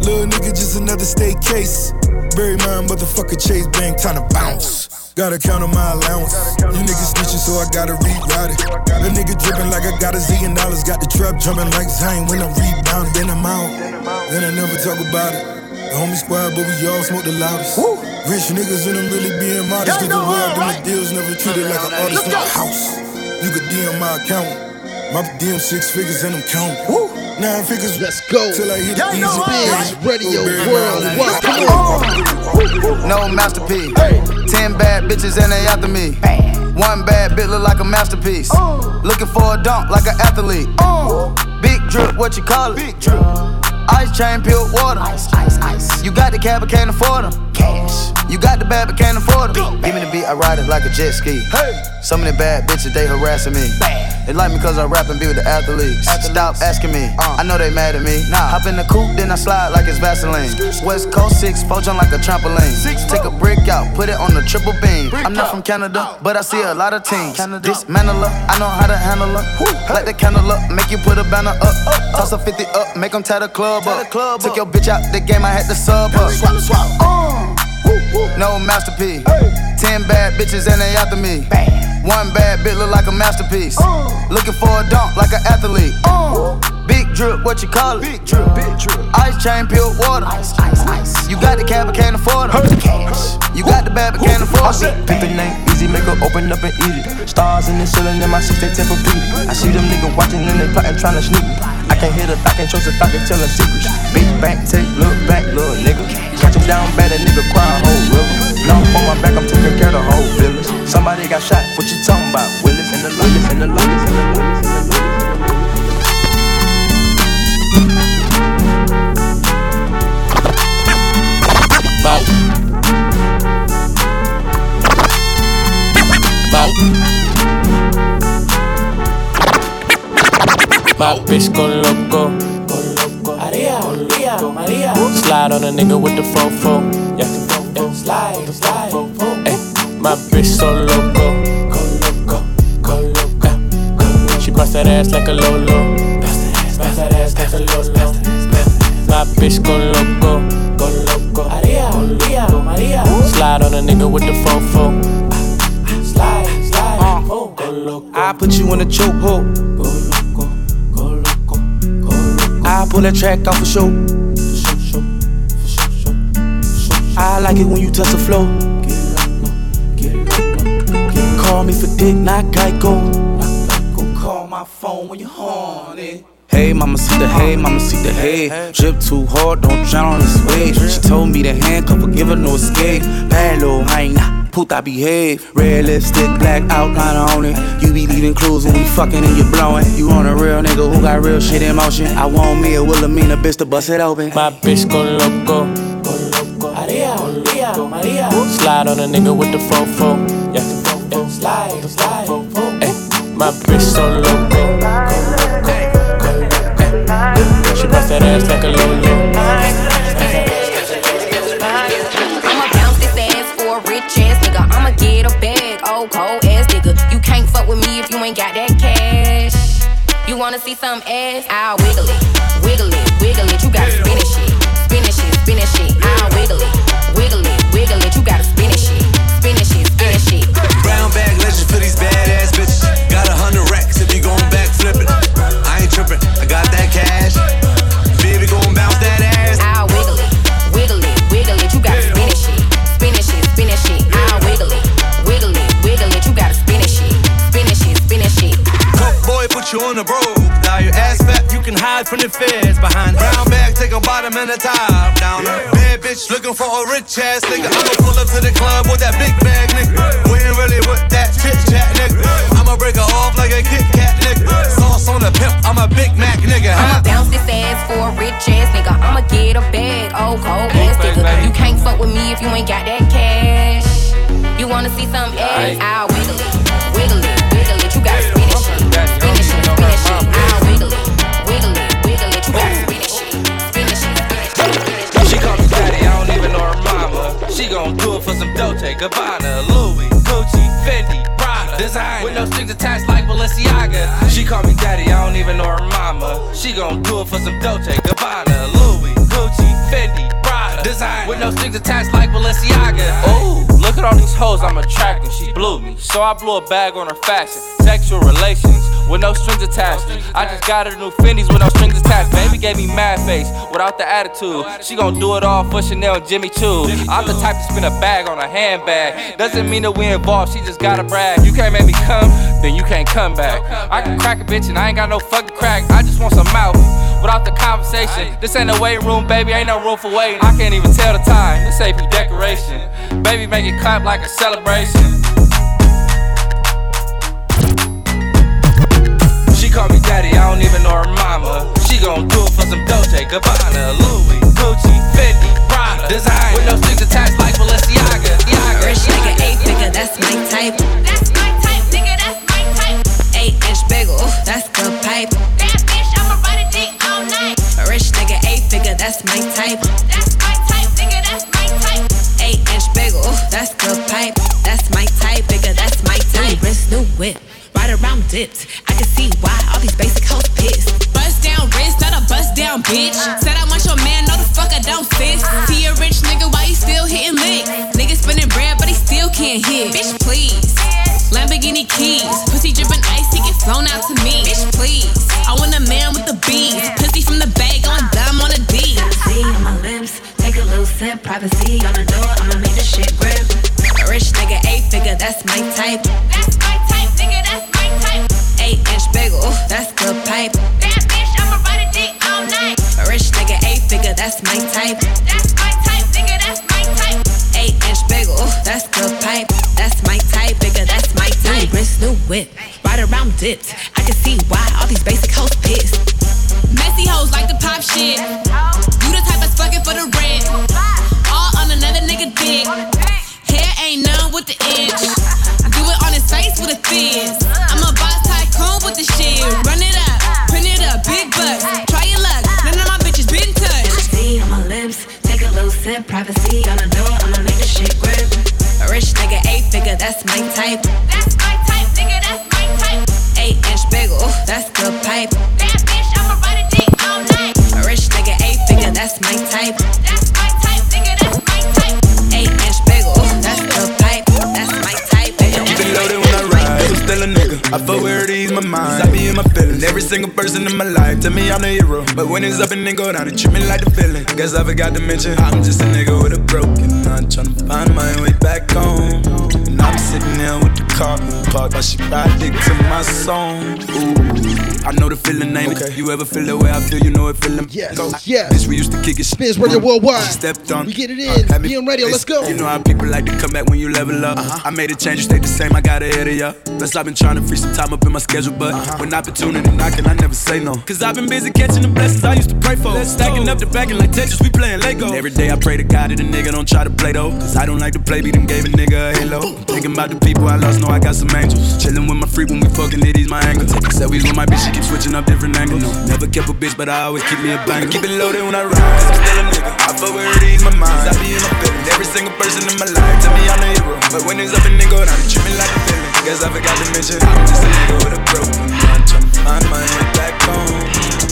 [SPEAKER 10] Little nigga, just another state case. Bury my motherfucker Chase Bank, time to bounce. Gotta count on my allowance. You niggas snitching, so I gotta reroute it. The nigga dripping like I got a zillion dollars. Got the trap jumping like Zane when I'm rebounding. Then I'm out. Then I never talk about it. The homie squad, but we all smoke the loudest. Rich niggas and them really being modest. Cause the world, them the deals never treated like an artist in a house. You could DM my account. My DM six figures and I'm counting. Nine figures,
[SPEAKER 6] let's go.
[SPEAKER 10] Till I hit the easy
[SPEAKER 6] Spins
[SPEAKER 10] pay.
[SPEAKER 6] Radio
[SPEAKER 10] Go
[SPEAKER 6] Worldwide.
[SPEAKER 10] Come
[SPEAKER 6] on.
[SPEAKER 21] No masterpiece. Hey. Ten bad bitches and they after me. One bad bitch look like a masterpiece. Oh. Looking for a dunk like an athlete. Oh. Big drip, what you call it? Big drip. Ice chain, pure water. Ice, ice, ice. You got the cab, but can't afford them. Cash. You got the bad, but can't afford them. Give me the beat, I ride it like a jet ski. Hey. Some of the bad bitches, they harassing me. They like me cause I rap and be with the athletes. Stop asking me, I know they mad at me. Nah. Hop in the coupe, then I slide like it's Vaseline. West Coast 6, four jump like a trampoline. Six, Take a brick out, put it on the triple beam. I'm not from Canada, but I see a lot of teams. Dismantle her, I know how to handle her. Light the candle up, make you put a banner up. Toss a 50 up, make them tie the club up. Took your bitch out the game, I had to sub her. Swap, swap. No masterpiece. Ten bad bitches and they after me. One bad bitch look like a masterpiece. Uh. Looking for a dunk like an athlete. Uh. Big drip, what you call it? Big drip, big drip. Ice chain, pure water. Ice, ice, ice. You got the cab, but can't afford it. Cash. You got the bad, but can't afford it.
[SPEAKER 37] Pick the name, easy, make her open up and eat it. Stars in the ceiling, in my seats, they temper I see them niggas watching and they plotting, trying to sneak me. I can't hear the thought, can't trust the thought, they telling secrets. Big back, take, look back, little nigga. Catch him down bad, a nigga cry a whole river. Long on my back, I'm taking care of the whole village. Somebody got shot, what you talking about? Willis in the Willis in the Willis in the bitch go loco. Go loco, go
[SPEAKER 38] Maria, Maria, Maria.
[SPEAKER 37] Slide on a nigga with the fofo. Yeah. yeah.
[SPEAKER 38] Slide, slide.
[SPEAKER 37] Ay, my bitch so loco. Go loco, go loco. She bust that ass like a lolo.
[SPEAKER 38] Bust that ass like a lolo.
[SPEAKER 37] My bitch go loco, go loco.
[SPEAKER 38] Maria, Maria, Maria.
[SPEAKER 37] Slide on a nigga with the fofo.
[SPEAKER 38] Slide, slide. Oh, go loco.
[SPEAKER 25] I put you in a chokehold. I pull that track off for show. I like it when you touch the floor. Call me for dick, not Geico.
[SPEAKER 38] Call my phone when you're horny.
[SPEAKER 25] Hey, mama, see the hey, mama, see the hey. Drip too hard, don't drown on this wave. She told me to handcuff her, give her no escape. Bad little hyena, puta behave. Red lipstick, black outline on it. You be leaving clues when we fucking and you blowing. You on a real nigga who got real shit in motion. I want me a Wilhelmina bitch to bust it open.
[SPEAKER 37] My bitch go loco.
[SPEAKER 38] Maria, Maria, Maria.
[SPEAKER 37] Slide on a nigga with the fofo. Yeah. yeah.
[SPEAKER 38] Slide, slide.
[SPEAKER 37] Ay, my bitch so loco.
[SPEAKER 14] Wanna see some ass? I'll wiggle it, wiggle it, wiggle it. You gotta spin it shit, spin it shit, spin it shit. I'll wiggle it, wiggle it, wiggle it. You gotta spin it shit, spin it shit, spin it shit.
[SPEAKER 29] Brown bag legends for these badass bitches. Got a hundred racks if you gon' back flip it. I ain't trippin', I got that cash. Baby gon' bounce that ass.
[SPEAKER 14] I'll wiggle it, wiggle it, wiggle it. You gotta spin it shit, spin it shit, spin it shit. I'll wiggle it, wiggle it, wiggle it. You gotta spin it shit, spin it shit, spin it shit.
[SPEAKER 29] Coke boy, put you on the road. Hide from the feds behind brown bag, take a bottom and a top down. Bad bitch looking for a rich ass nigga. I'ma pull up to the club with that big bag, nigga. We ain't really with that chit chat, nigga. I'ma break her off like a Kit Kat, nigga. Sauce on the pimp, I'm a Big Mac, nigga.
[SPEAKER 14] I'ma
[SPEAKER 29] Huh?
[SPEAKER 14] bounce this ass for a rich ass nigga. I'ma get a bag, oh cold ass nigga. You can't fuck with me if you ain't got that cash. You wanna see some ass? I'll wiggle it, wiggle it,
[SPEAKER 39] gon' do it for some Dolce, Gabbana, Louis, Gucci, Fendi, Prada. Design with no strings attached like Balenciaga. She call me daddy, I don't even know her mama. She gon' do it for some Dolce, Gabbana, Louis. Design with no strings attached like Balenciaga. Ooh, look at all these hoes I'm attracting. She blew me, so I blew a bag on her fashion. Sexual relations with no strings attached. I just got her new Fendi's with no strings attached. Baby gave me mad face without the attitude. She gon' do it all for Chanel and Jimmy Choo. I'm the type to spin a bag on a handbag. Doesn't mean that we involved, she just gotta brag. You can't make me come, then you can't come back. I can crack a bitch and I ain't got no fucking crack. I just want some mouth without the conversation. This ain't a waiting room, baby, ain't no room for waiting. I can't even tell the time, this AP decoration. Baby, make it clap like a celebration. She call me daddy, I don't even know her mama. She gon' do it for some Dolce, Gabbana, Louis, Gucci, Fendi, Prada. Design with no strings attached like Balenciaga. Yaga.
[SPEAKER 14] Rich nigga, eight figure, that's my type.
[SPEAKER 40] That's my type, nigga, that's my type.
[SPEAKER 14] Eight inch bagel, that's the pipe. That's my type.
[SPEAKER 40] That's my type, nigga, that's my type.
[SPEAKER 14] Eight inch bagel, that's pipe. That's my type, bigger, that's my type. Whip, right around dipped. I can see why all these basic hoes pissed.
[SPEAKER 41] Bust down bitch. Said I want your man, no the fuck I don't sis. See a rich nigga, why you still hitting lick? Nigga spinning bread, but he still can't hit. Bitch, please. Lamborghini keys, pussy dripping ice, he get flown out to me. Bitch, please. I want a man with the bees, pussy from the bag, going dumb on the D.
[SPEAKER 14] See on my lips, take a little sip. Privacy on the door, I'ma make this shit grip. Rich nigga, eight figure, that's my type.
[SPEAKER 40] That's my type, nigga, that's my type.
[SPEAKER 14] Eight inch bagel, that's the pipe.
[SPEAKER 40] Bad bitch, I'ma ride a night.
[SPEAKER 14] Rich nigga, eight figure, that's my type.
[SPEAKER 40] That's my type, nigga, that's my type.
[SPEAKER 14] Eight inch bagel, that's the pipe. That's my type, bigger, that's my type. New wrist, new whip, right around dipped. I can see why all these basic hoes pissed.
[SPEAKER 41] Messy hoes like to pop shit. You the type that's fucking for the rent. All on another nigga dick. Hair ain't none with the inch. Do it on his face with a fizz. I'm a boss tycoon with the shit. Run it up, print it up,
[SPEAKER 14] that's my type.
[SPEAKER 40] That's my type, nigga, that's my type.
[SPEAKER 14] Eight inch bagel, that's the pipe.
[SPEAKER 40] Bad bitch, I'ma ride a dick all night.
[SPEAKER 14] Rich nigga, eight figure, that's my type.
[SPEAKER 40] That's my type, nigga, that's my type.
[SPEAKER 14] Eight inch bagel, that's the pipe. That's my type. Bigger, that's
[SPEAKER 29] Been when I ride, I'm still a nigga. I fuck where it ease my mind. 'Cause I be in my feelings. Every single person in my life tell me I'm the hero. But when it's up and then go down, it treat me like the feeling. Guess I forgot to mention I'm just a nigga with a broken heart, tryna find my way back home. I'm sitting there with the car parked while she dick to my song. Ooh, I know the feeling, name it. If you ever feel the way I feel? You know it feeling.
[SPEAKER 6] Yes,
[SPEAKER 29] go.
[SPEAKER 6] yes.
[SPEAKER 29] Bitch, we used to kick it.
[SPEAKER 6] Spins Radio uh, Worldwide.
[SPEAKER 29] She stepped on.
[SPEAKER 6] We get it uh, in.
[SPEAKER 29] Had me-
[SPEAKER 6] Be on radio. Let's go.
[SPEAKER 29] You know how people like to come back when you level up. Uh-huh. I made a change, you stayed the same. I got ahead of ya. Plus, I've been trying to free some time up in my schedule, but uh-huh. when opportunity knocking, I never say no. Cause I've been busy catching the blessings I used to pray for. Stacking up the backing like Tetris, we playing Lego. And every day I pray to God that a nigga don't try to play though. Cause I don't like to play, beat them gave a nigga a halo. Thinking about the people I lost, know I got some angels. Chillin' with my freak when we fucking it, he's my angle. Taking selfies with my bitch, she keep switching up different angles. No, never kept a bitch, but I always keep me a bang. Keep it loaded when I ride. I'm still a nigga. I fuck with her, ease my mind. I be in my feelings. Every single person in my life tell me I'm a hero. But when it's up and then go down, treat me like a villain. Guess I forgot to mention I'm just a nigga with a broken mind. Trying to find my head back home.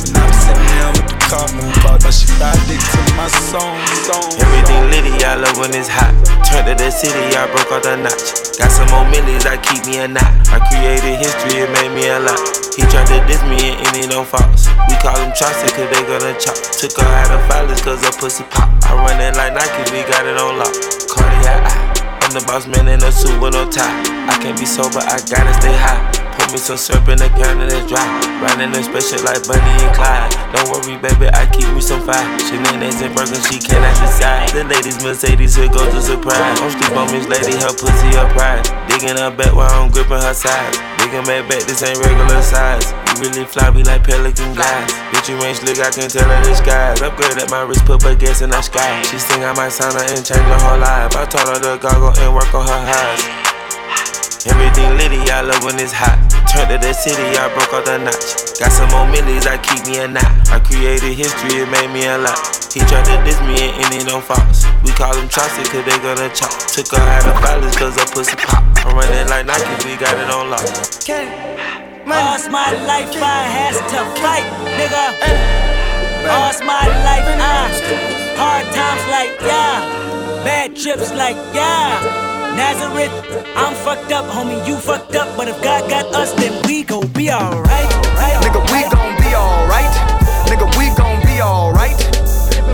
[SPEAKER 29] And I'm sitting there with the car moon park, but she dick to my song. song
[SPEAKER 39] Everything litty, I love when it's hot. Turn to the city, I broke all the notch. Got some more millions, I keep me a knot. I created history, it made me a lot. He tried to diss me and any no false. We call him Chaucer, cause they gonna chop. Took her out of violence, cause her pussy pop. I run it like Nike, we got it on lock. Cardiac. I'm the boss man in a suit with no tie. I can't be sober, I gotta stay high. Put me some syrup in the can and dry. Riding the special like Bunny and Clyde. Don't worry, baby, I keep me some fire. Shenanigans and Birkin, she cannot decide. The ladies Mercedes, here goes the surprise. On Miss Lady, her pussy, her pride. Digging her back while I'm gripping her side. Digging back back, this ain't regular size. You really fly me like pelican guys. Bitch, you ain't slick, I can tell her skies. Upgrade at my wrist, put her gas in the sky. She think I might sign her and change her whole life. I told her to goggle and work on her eyes. Everything litty, I love when it's hot. Turned to the city, I broke all the notch. Got some more millions, I keep me a knot. I created history, it made me a lot. He tried to diss me and any no false. We call him Chaucer, cause they gonna chop. Took her out of violence, cause her pussy pop. I'm running like Nike, we got it on lock.
[SPEAKER 42] Okay. Lost my life, I has to fight, nigga. Lost my life, I hard times like yeah, bad trips like yeah. Nazareth, I'm fucked up, homie, you fucked up. But if God got us, then we gon' be alright.
[SPEAKER 21] Nigga, we gon' be alright. Nigga, we gon' be alright.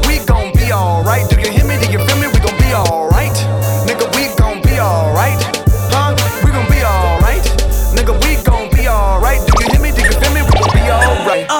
[SPEAKER 21] We gon' be alright. Do you hear me? Do you feel me? We gon' be alright.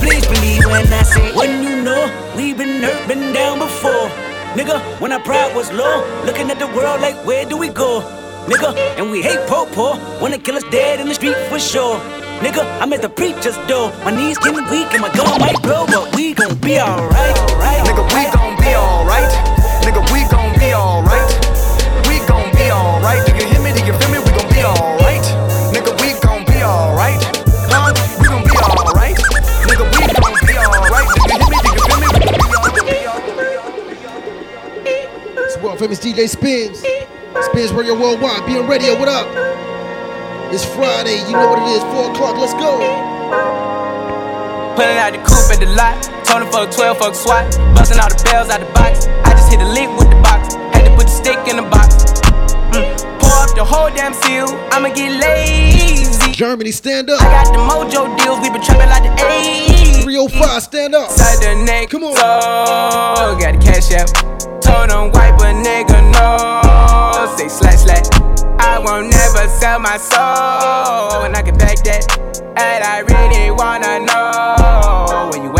[SPEAKER 42] Please believe when I say, when you know we've been hurt, been down before. Nigga, when our pride was low, looking at the world like, where do we go? Nigga, and we hate po po, wanna kill us dead in the street for sure. Nigga, I'm at the preacher's door, my knees getting weak and my gun might blow, but we gon' be alright.
[SPEAKER 21] Nigga, we gon' be alright. Nigga, we gon' be alright. We gon' be alright. Do you hear me? Do you feel me? We gon' be alright.
[SPEAKER 6] Famous DJ Spins. Spins Radio Worldwide. Being radio, what up? It's Friday. You know what it is. 4 o'clock. Let's go.
[SPEAKER 32] Pulling out the coupe at the lot. Tony fuck 12, fuck SWAT. Busting all the bells out the box. I just hit a lick with the box. Had to put the stick in the box. Mm. Pour up the whole damn seal. I'ma get lazy.
[SPEAKER 6] Germany, stand up.
[SPEAKER 32] I got the mojo deals. We been trapping like the 80s.
[SPEAKER 6] 305, stand up.
[SPEAKER 32] Side the neck. Come on. So, got the cash out. Told them wipe a nigga no. Say slash slash. I won't never sell my soul. And I can back that. And I really wanna know where you at, where? I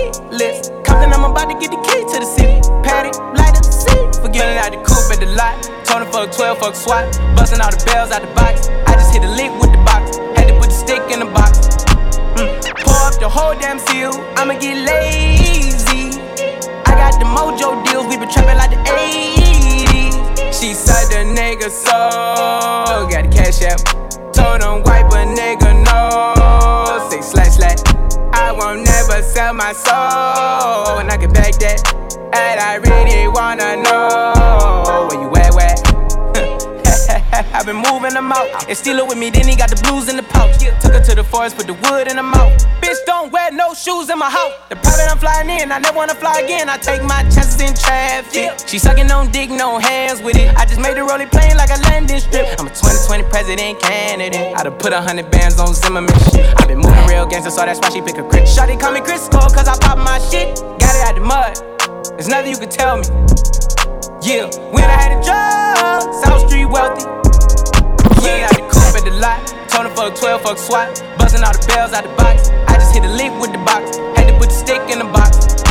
[SPEAKER 32] keyless. Compton, I'm about to get the key to the city. Patty, light up the seat. Forgetting out the coupe at the lot. Tony fuck 12, fuck SWAT. Busting all the bells out the box. I just hit a lick with been moving them out. And steal it with me, then he got the blues in the pouch. Took her to the forest, put the wood in the mouth. Bitch, don't wear no shoes in my house. The private I'm flying in, I never wanna fly again. I take my chances in traffic. She sucking on dick, no hands with it. I just made the rolling plane like a landing strip. I'm a 2020 president candidate. I done put a hundred bands on Zimmerman shit. i been moving real gangster, so that's why she pick a crit. Shotty call me Chris Cole, cause I pop my shit. Got it out the mud. There's nothing you can tell me. Yeah, when I had a job, South Street wealthy. Lot. Told him fuck 12, fuck SWAT. Buzzing all the bells out the box. I just hit a lick with the box. Had to put the stick in the box.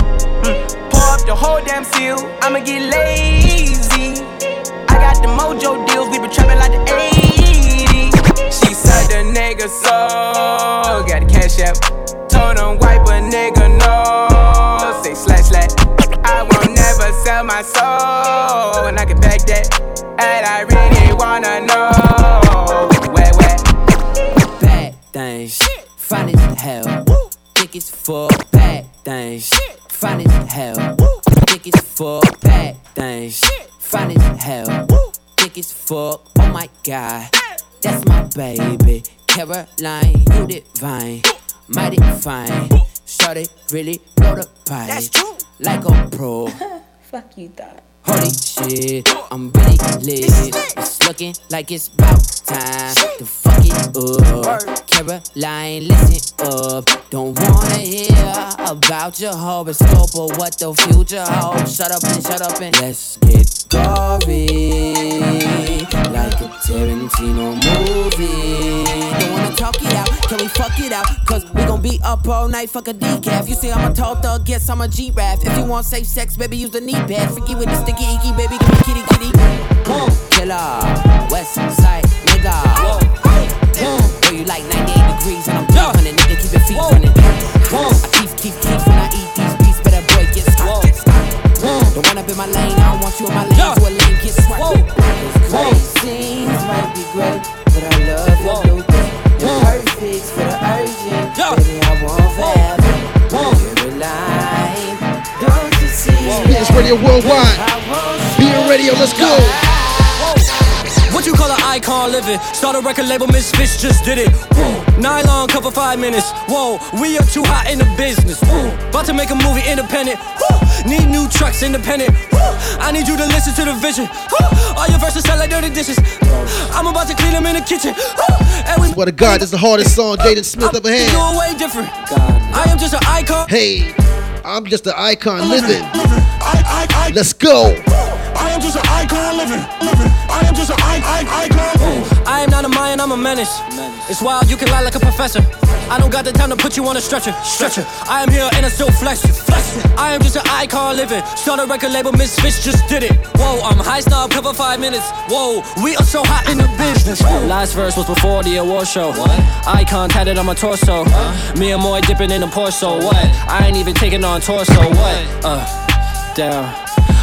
[SPEAKER 32] Mm. Pour up the whole damn seal. I'ma get lazy. I got the mojo deals. We been trapping like the 80s. She said the nigga so. Got the cash app. Told him wipe a nigga no. Say slash slash. I won't never sell my soul. And I can back that. And I really wanna know.
[SPEAKER 14] Fine as hell. As fuck. Bad things. Fine as hell. As fuck. Bad things. Fine as hell. As fuck. Oh my god. That's my baby. Caroline, you divine. Mighty fine. Started really blow the pipe. Like a pro.
[SPEAKER 43] Fuck you, thought.
[SPEAKER 14] Holy shit, I'm really lit. It's looking like it's about time to fuck it up. Caroline, listen up. Don't wanna hear about your horoscope or what the future holds. Shut up and shut up and let's get gory. Like a Tarantino movie. Don't wanna talk it out, can we fuck it out? Cause we gon' be up all night, fuck a decaf. You say I'm a tall thug, guess I'm a G-Rap. If you want safe sex, baby, use the knee pad. Freaky with the sticky icky, baby, give me kitty kitty. Boom, killer, west side nigga. Boom, girl, you like 98 degrees and I'm 300, nigga, keep your feet running. I keep, keep, keep when I eat these beats, better boy, get swole. Don't run up in my lane, I don't want you in my lane, to a lane, get swole. Crazy scenes might be great, but I love your blue thing. You're perfect for the urgent, baby, I want forever. Caroline, don't you see?
[SPEAKER 6] Spins Radio Worldwide. Being radio, let's go.
[SPEAKER 44] Icon living? Start a record label, Misfits just did it. Whoa. Nylon cover five minutes. Whoa, we are too hot in the business. Whoa. About to make a movie independent. Whoa. Need new trucks independent. Whoa. I need you to listen to the vision. Whoa. All your verses sound like dirty dishes. I'm about to clean them in the kitchen. And we
[SPEAKER 6] Swear to God, this is the hardest song Jaden Smith ever had.
[SPEAKER 44] doing way different. I am just an icon.
[SPEAKER 6] Hey, I'm just an icon living. Let's go.
[SPEAKER 45] I am just an icon living. living. I am just an icon.
[SPEAKER 44] I am not a Mayan, I'm a menace. It's wild, you can lie like a professor. I don't got the time to put you on a stretcher. Stretcher. I am here and I still flex. I am just an icon living. Start a record label, Misfits just did it. Whoa, I'm high snob, cover five minutes. Whoa, we are so hot in the business. Last verse was before the award show. What? Icon tatted on my torso. Me and Moy dipping in the Porso. What? I ain't even taking on torso. What? Uh, damn.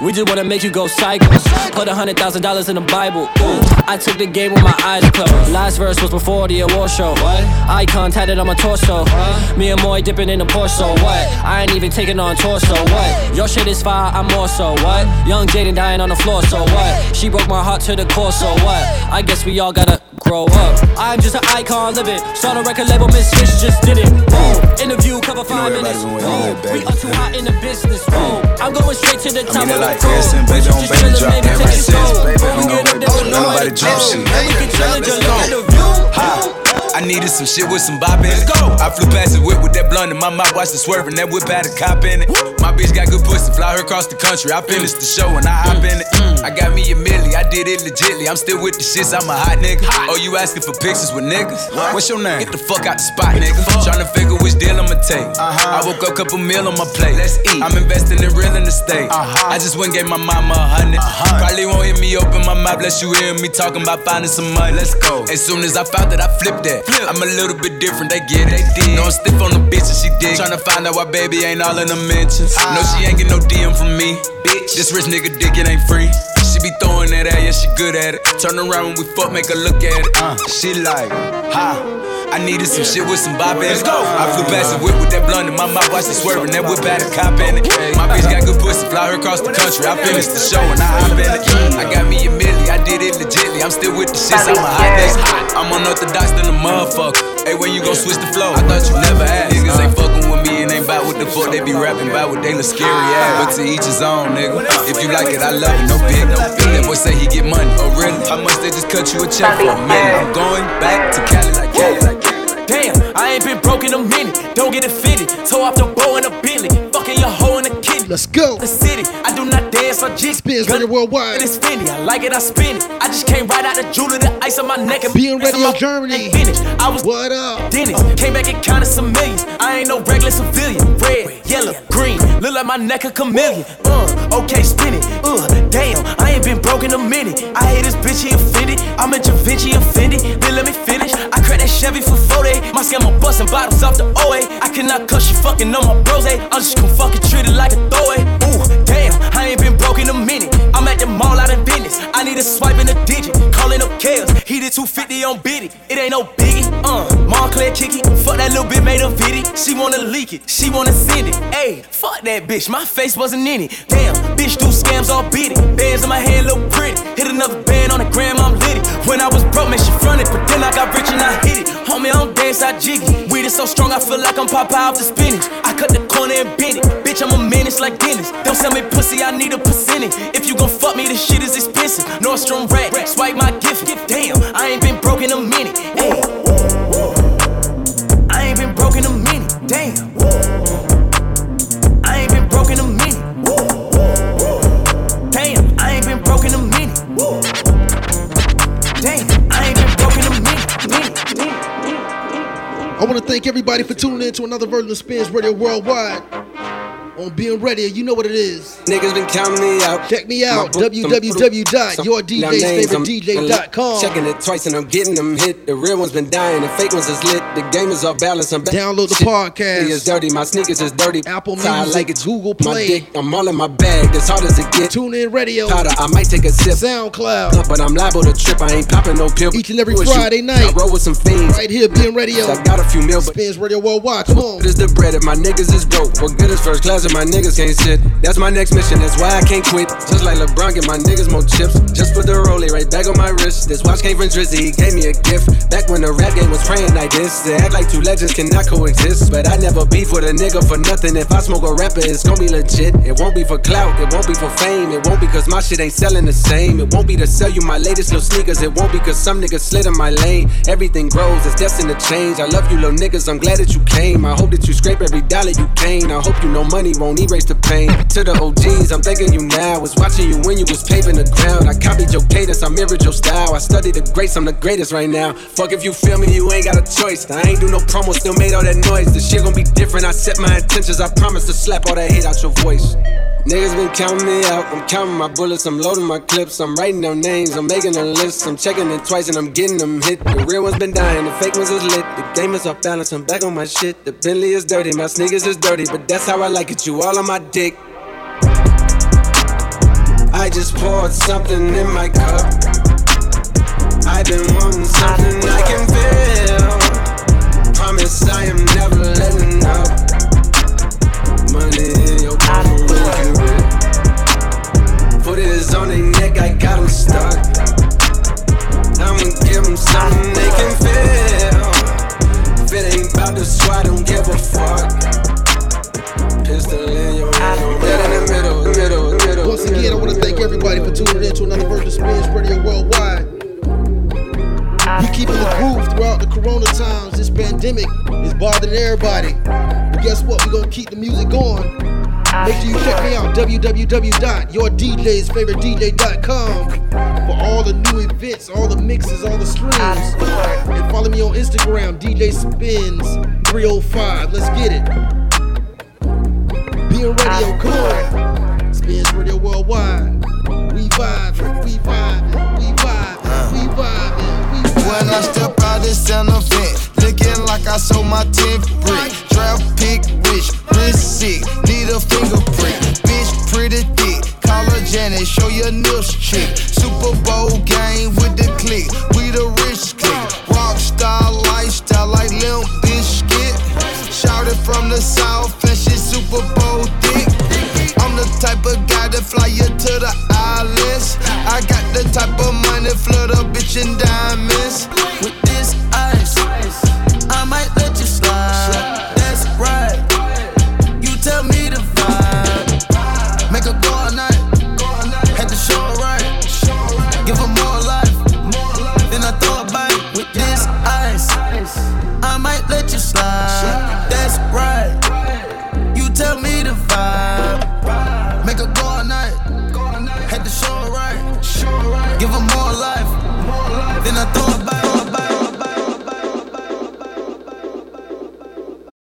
[SPEAKER 44] We just wanna make you go psycho. Put a hundred thousand dollars in the Bible. Ooh, I took the game with my eyes closed. Last verse was before the award show. What? Icon tatted on my torso. Me and Moy dipping in the Porsche. So what? I ain't even taking on torso. What? Your shit is fire, I'm more so. What? Young Jaden dying on the floor. So what? She broke my heart to the core. So what? I guess we all gotta grow up. I'm just an icon living. Start a record label, Misfits just did it. Whoa. Interview cover five minutes. Whoa. We are too hot in the business. Whoa. I'm going straight to the top
[SPEAKER 29] mean
[SPEAKER 44] of the
[SPEAKER 29] like this and baby on baby drop ever since, baby.
[SPEAKER 44] We
[SPEAKER 29] Don't
[SPEAKER 44] get up there
[SPEAKER 29] know
[SPEAKER 44] with no
[SPEAKER 29] nobody drop shit.
[SPEAKER 44] And we can challenge
[SPEAKER 29] Let's
[SPEAKER 44] you. Look at the view.
[SPEAKER 29] I needed some shit with some bop in it. Go. I flew past the whip with that blunt in my mouth, watched the swerving. That whip had a cop in it. My bitch got good pussy, fly her across the country. I finished the show and I hop in it. I got me a milli, I did it legitly. I'm still with the shits, I'm a hot nigga. Oh, you asking for pictures with niggas? What's your name? Get the fuck out the spot, nigga. Tryna figure which deal I'ma take. I woke up, couple meal on my plate. Let's eat. I'm investing in real estate. Uh-huh. I just went and gave my mama a hundred. Uh-huh. Probably won't hear me open my mouth, bless you hear me talking about finding some money. Let's go. As soon as I found that, I flipped that. I'm a little bit different, they get it. No, I'm stiff on the bitch and she dig. Tryna find out why baby ain't all in the mentions. No, she ain't get no DM from me. Bitch, this rich nigga dick, it ain't free. She be throwing that at, yeah, she good at it. Turn around when we fuck, make her look at it. Uh, she like, ha. I needed some shit with some bop in it. I flew past the whip with that blunt in my mouth, watched it swerving. That whip had a cop in it. My bitch got good pussy, fly her across the country. I finished the show and I hop in it. I got me a milli, I did it legitly. I'm still with the shits, I'm a hot bitch. I'm unorthodox than a motherfucker. Hey, when you gon' switch the flow? I thought you never asked. Niggas ain't uh-huh. fucking with me and ain't bout what the fuck they be rapping about what they look scary ass. But to each his own, nigga. If you like it, I love it. No big, no big. That boy say he get money. Oh, really? How much they just cut you a check for a minute? I'm going back to Cali like Cali like Cali.
[SPEAKER 11] Damn, ain't been broke in a minute. Don't get it fitted. Toe off the bow in a Bentley. Fucking your hoe in a kidney.
[SPEAKER 6] Let's go.
[SPEAKER 11] The city. I do not dance or jig.
[SPEAKER 6] Spins radio worldwide.
[SPEAKER 11] It's Fendi. I like it, I spin it. I just came right out of jeweler, the ice on my neck. And
[SPEAKER 6] Being radio Germany.
[SPEAKER 11] Finish. I was
[SPEAKER 6] what up?
[SPEAKER 11] Dennis. Came back and counted some millions. I ain't no regular civilian. Red, yellow, green. Look like my neck a chameleon. Uh, okay, spin it. Uh, damn. I ain't been broke in a minute. I hate this bitch, he offended. I'm a Da Vinci offended. Then let me finish. I that Chevy for 40. My scam on busting bottles off the OA. I cannot cuss you fucking on my bros. eh? I'm just gonna fucking treat it like a throwaway. Ooh, damn, I ain't been broke in a minute. I'm at the mall out of business. I need a swipe in a digit. Calling up chaos. He did 250 on biddy. It ain't no biggie. Uh, Montclair kicky. Fuck that little bit made a viddy. She wanna leak it. She wanna send it. Ayy, fuck that bitch. My face wasn't in it. Damn, bitch do scams all beat it. Bands in my hand look pretty. Hit another band on the gram, I'm litty. When I was broke, man, she fronted. But then I got rich and I hit it. Homie, I don't dance, I jiggy. Weed is so strong, I feel like I'm Popeye off the spinach. I cut the corner and bend it. Bitch, I'm a menace like Dennis. Don't sell me pussy, I need a percentage. If you gon' fuck me, this shit is expensive. Nordstrom rack, swipe my gift. Damn, I ain't been broke in a minute. Ayy. I ain't been broke in a minute. Damn. I
[SPEAKER 6] want to thank everybody for tuning in to another version of Spins Radio Worldwide. On being ready, you know what it is.
[SPEAKER 35] Niggas been counting me out.
[SPEAKER 6] Check me out,
[SPEAKER 35] My book, some- some-
[SPEAKER 6] www.yourdjsfavoritedj.com.
[SPEAKER 35] Checking it twice and I'm getting them hit. The real ones been dying, the fake ones is lit. The game is off balance. I'm back.
[SPEAKER 6] Download the
[SPEAKER 35] Shit,
[SPEAKER 6] podcast.
[SPEAKER 35] It is dirty. My sneakers is dirty.
[SPEAKER 6] Apple
[SPEAKER 35] So I
[SPEAKER 6] Music,
[SPEAKER 35] like it.
[SPEAKER 6] Google
[SPEAKER 35] My
[SPEAKER 6] Play.
[SPEAKER 35] dick, I'm all in my bag. As hard as it get.
[SPEAKER 6] Tune in radio.
[SPEAKER 35] Powder, I might take a sip.
[SPEAKER 6] SoundCloud.
[SPEAKER 35] But I'm liable to trip. I ain't popping no pill.
[SPEAKER 6] Each and every
[SPEAKER 35] Who is you?
[SPEAKER 6] Friday night.
[SPEAKER 35] I roll with some fiends.
[SPEAKER 6] Right here, being radio.
[SPEAKER 35] I got a few mil, but
[SPEAKER 6] Spins Radio Worldwide. Come on.
[SPEAKER 35] What is the bread if my niggas is broke? What good is first class if my niggas can't sit? That's my next mission, that's why I can't quit. Just like LeBron, get my niggas more chips. Just put the rollie right back on my wrist. This watch came from Drizzy, he gave me a gift. Back when the rap game was praying like this. They act like two legends cannot coexist. But I never beef with a nigga for nothing. If I smoke a rapper, it's gonna be legit. It won't be for clout, it won't be for fame. It won't be cause my shit ain't selling the same. It won't be to sell you my latest little sneakers. It won't be cause some niggas slid in my lane. Everything grows, it's destined to change. I love you little niggas, I'm glad that you came. I hope that you scrape every dollar you gain. I hope you know money won't erase the pain. To the OGs, I'm thanking you now. Was watching you when you was paving the ground. I copied your cadence, I mirrored your style. I studied the greats, I'm the greatest right now. Fuck if you feel me, you ain't got a choice. I ain't do no promo, still made all that noise. The shit gon' be different. I set my intentions. I promise to slap all that hate out your voice. Niggas been counting me out. I'm counting my bullets. I'm loading my clips. I'm writing down names. I'm making a list. I'm checking it twice and I'm getting them hit. The real ones been dying. The fake ones is lit. The game is off balance. I'm back on my shit. The Bentley is dirty. My sneakers is dirty. But that's how I like it. You all on my dick. I just poured something in my cup. I've been wanting something I can feel. Promise I am never letting up. Money in your pocket. Put it on their neck, I got 'em
[SPEAKER 6] www.yourdjsfavoritedj.com for all the new events, all the mixes, all the streams. And follow me on Instagram, DJ Spins 305. Let's get it. Being radio, come on. Spins Radio Worldwide. We vibing, we vibing, we vibing, uh. we vibing, we vibing.
[SPEAKER 21] When I step out this Santa vent, looking like I sold my 10th brick. Draft pick rich, wrist sick, need a fingerprint. Janet, show your nips trick. Super Bowl game with the click. We the rich click. Rockstar lifestyle like Limp Biscuit. Shouted from the south and she Super Bowl thick. I'm the type of guy that fly you to the islands. I got the type of money, flood a bitch and diamonds.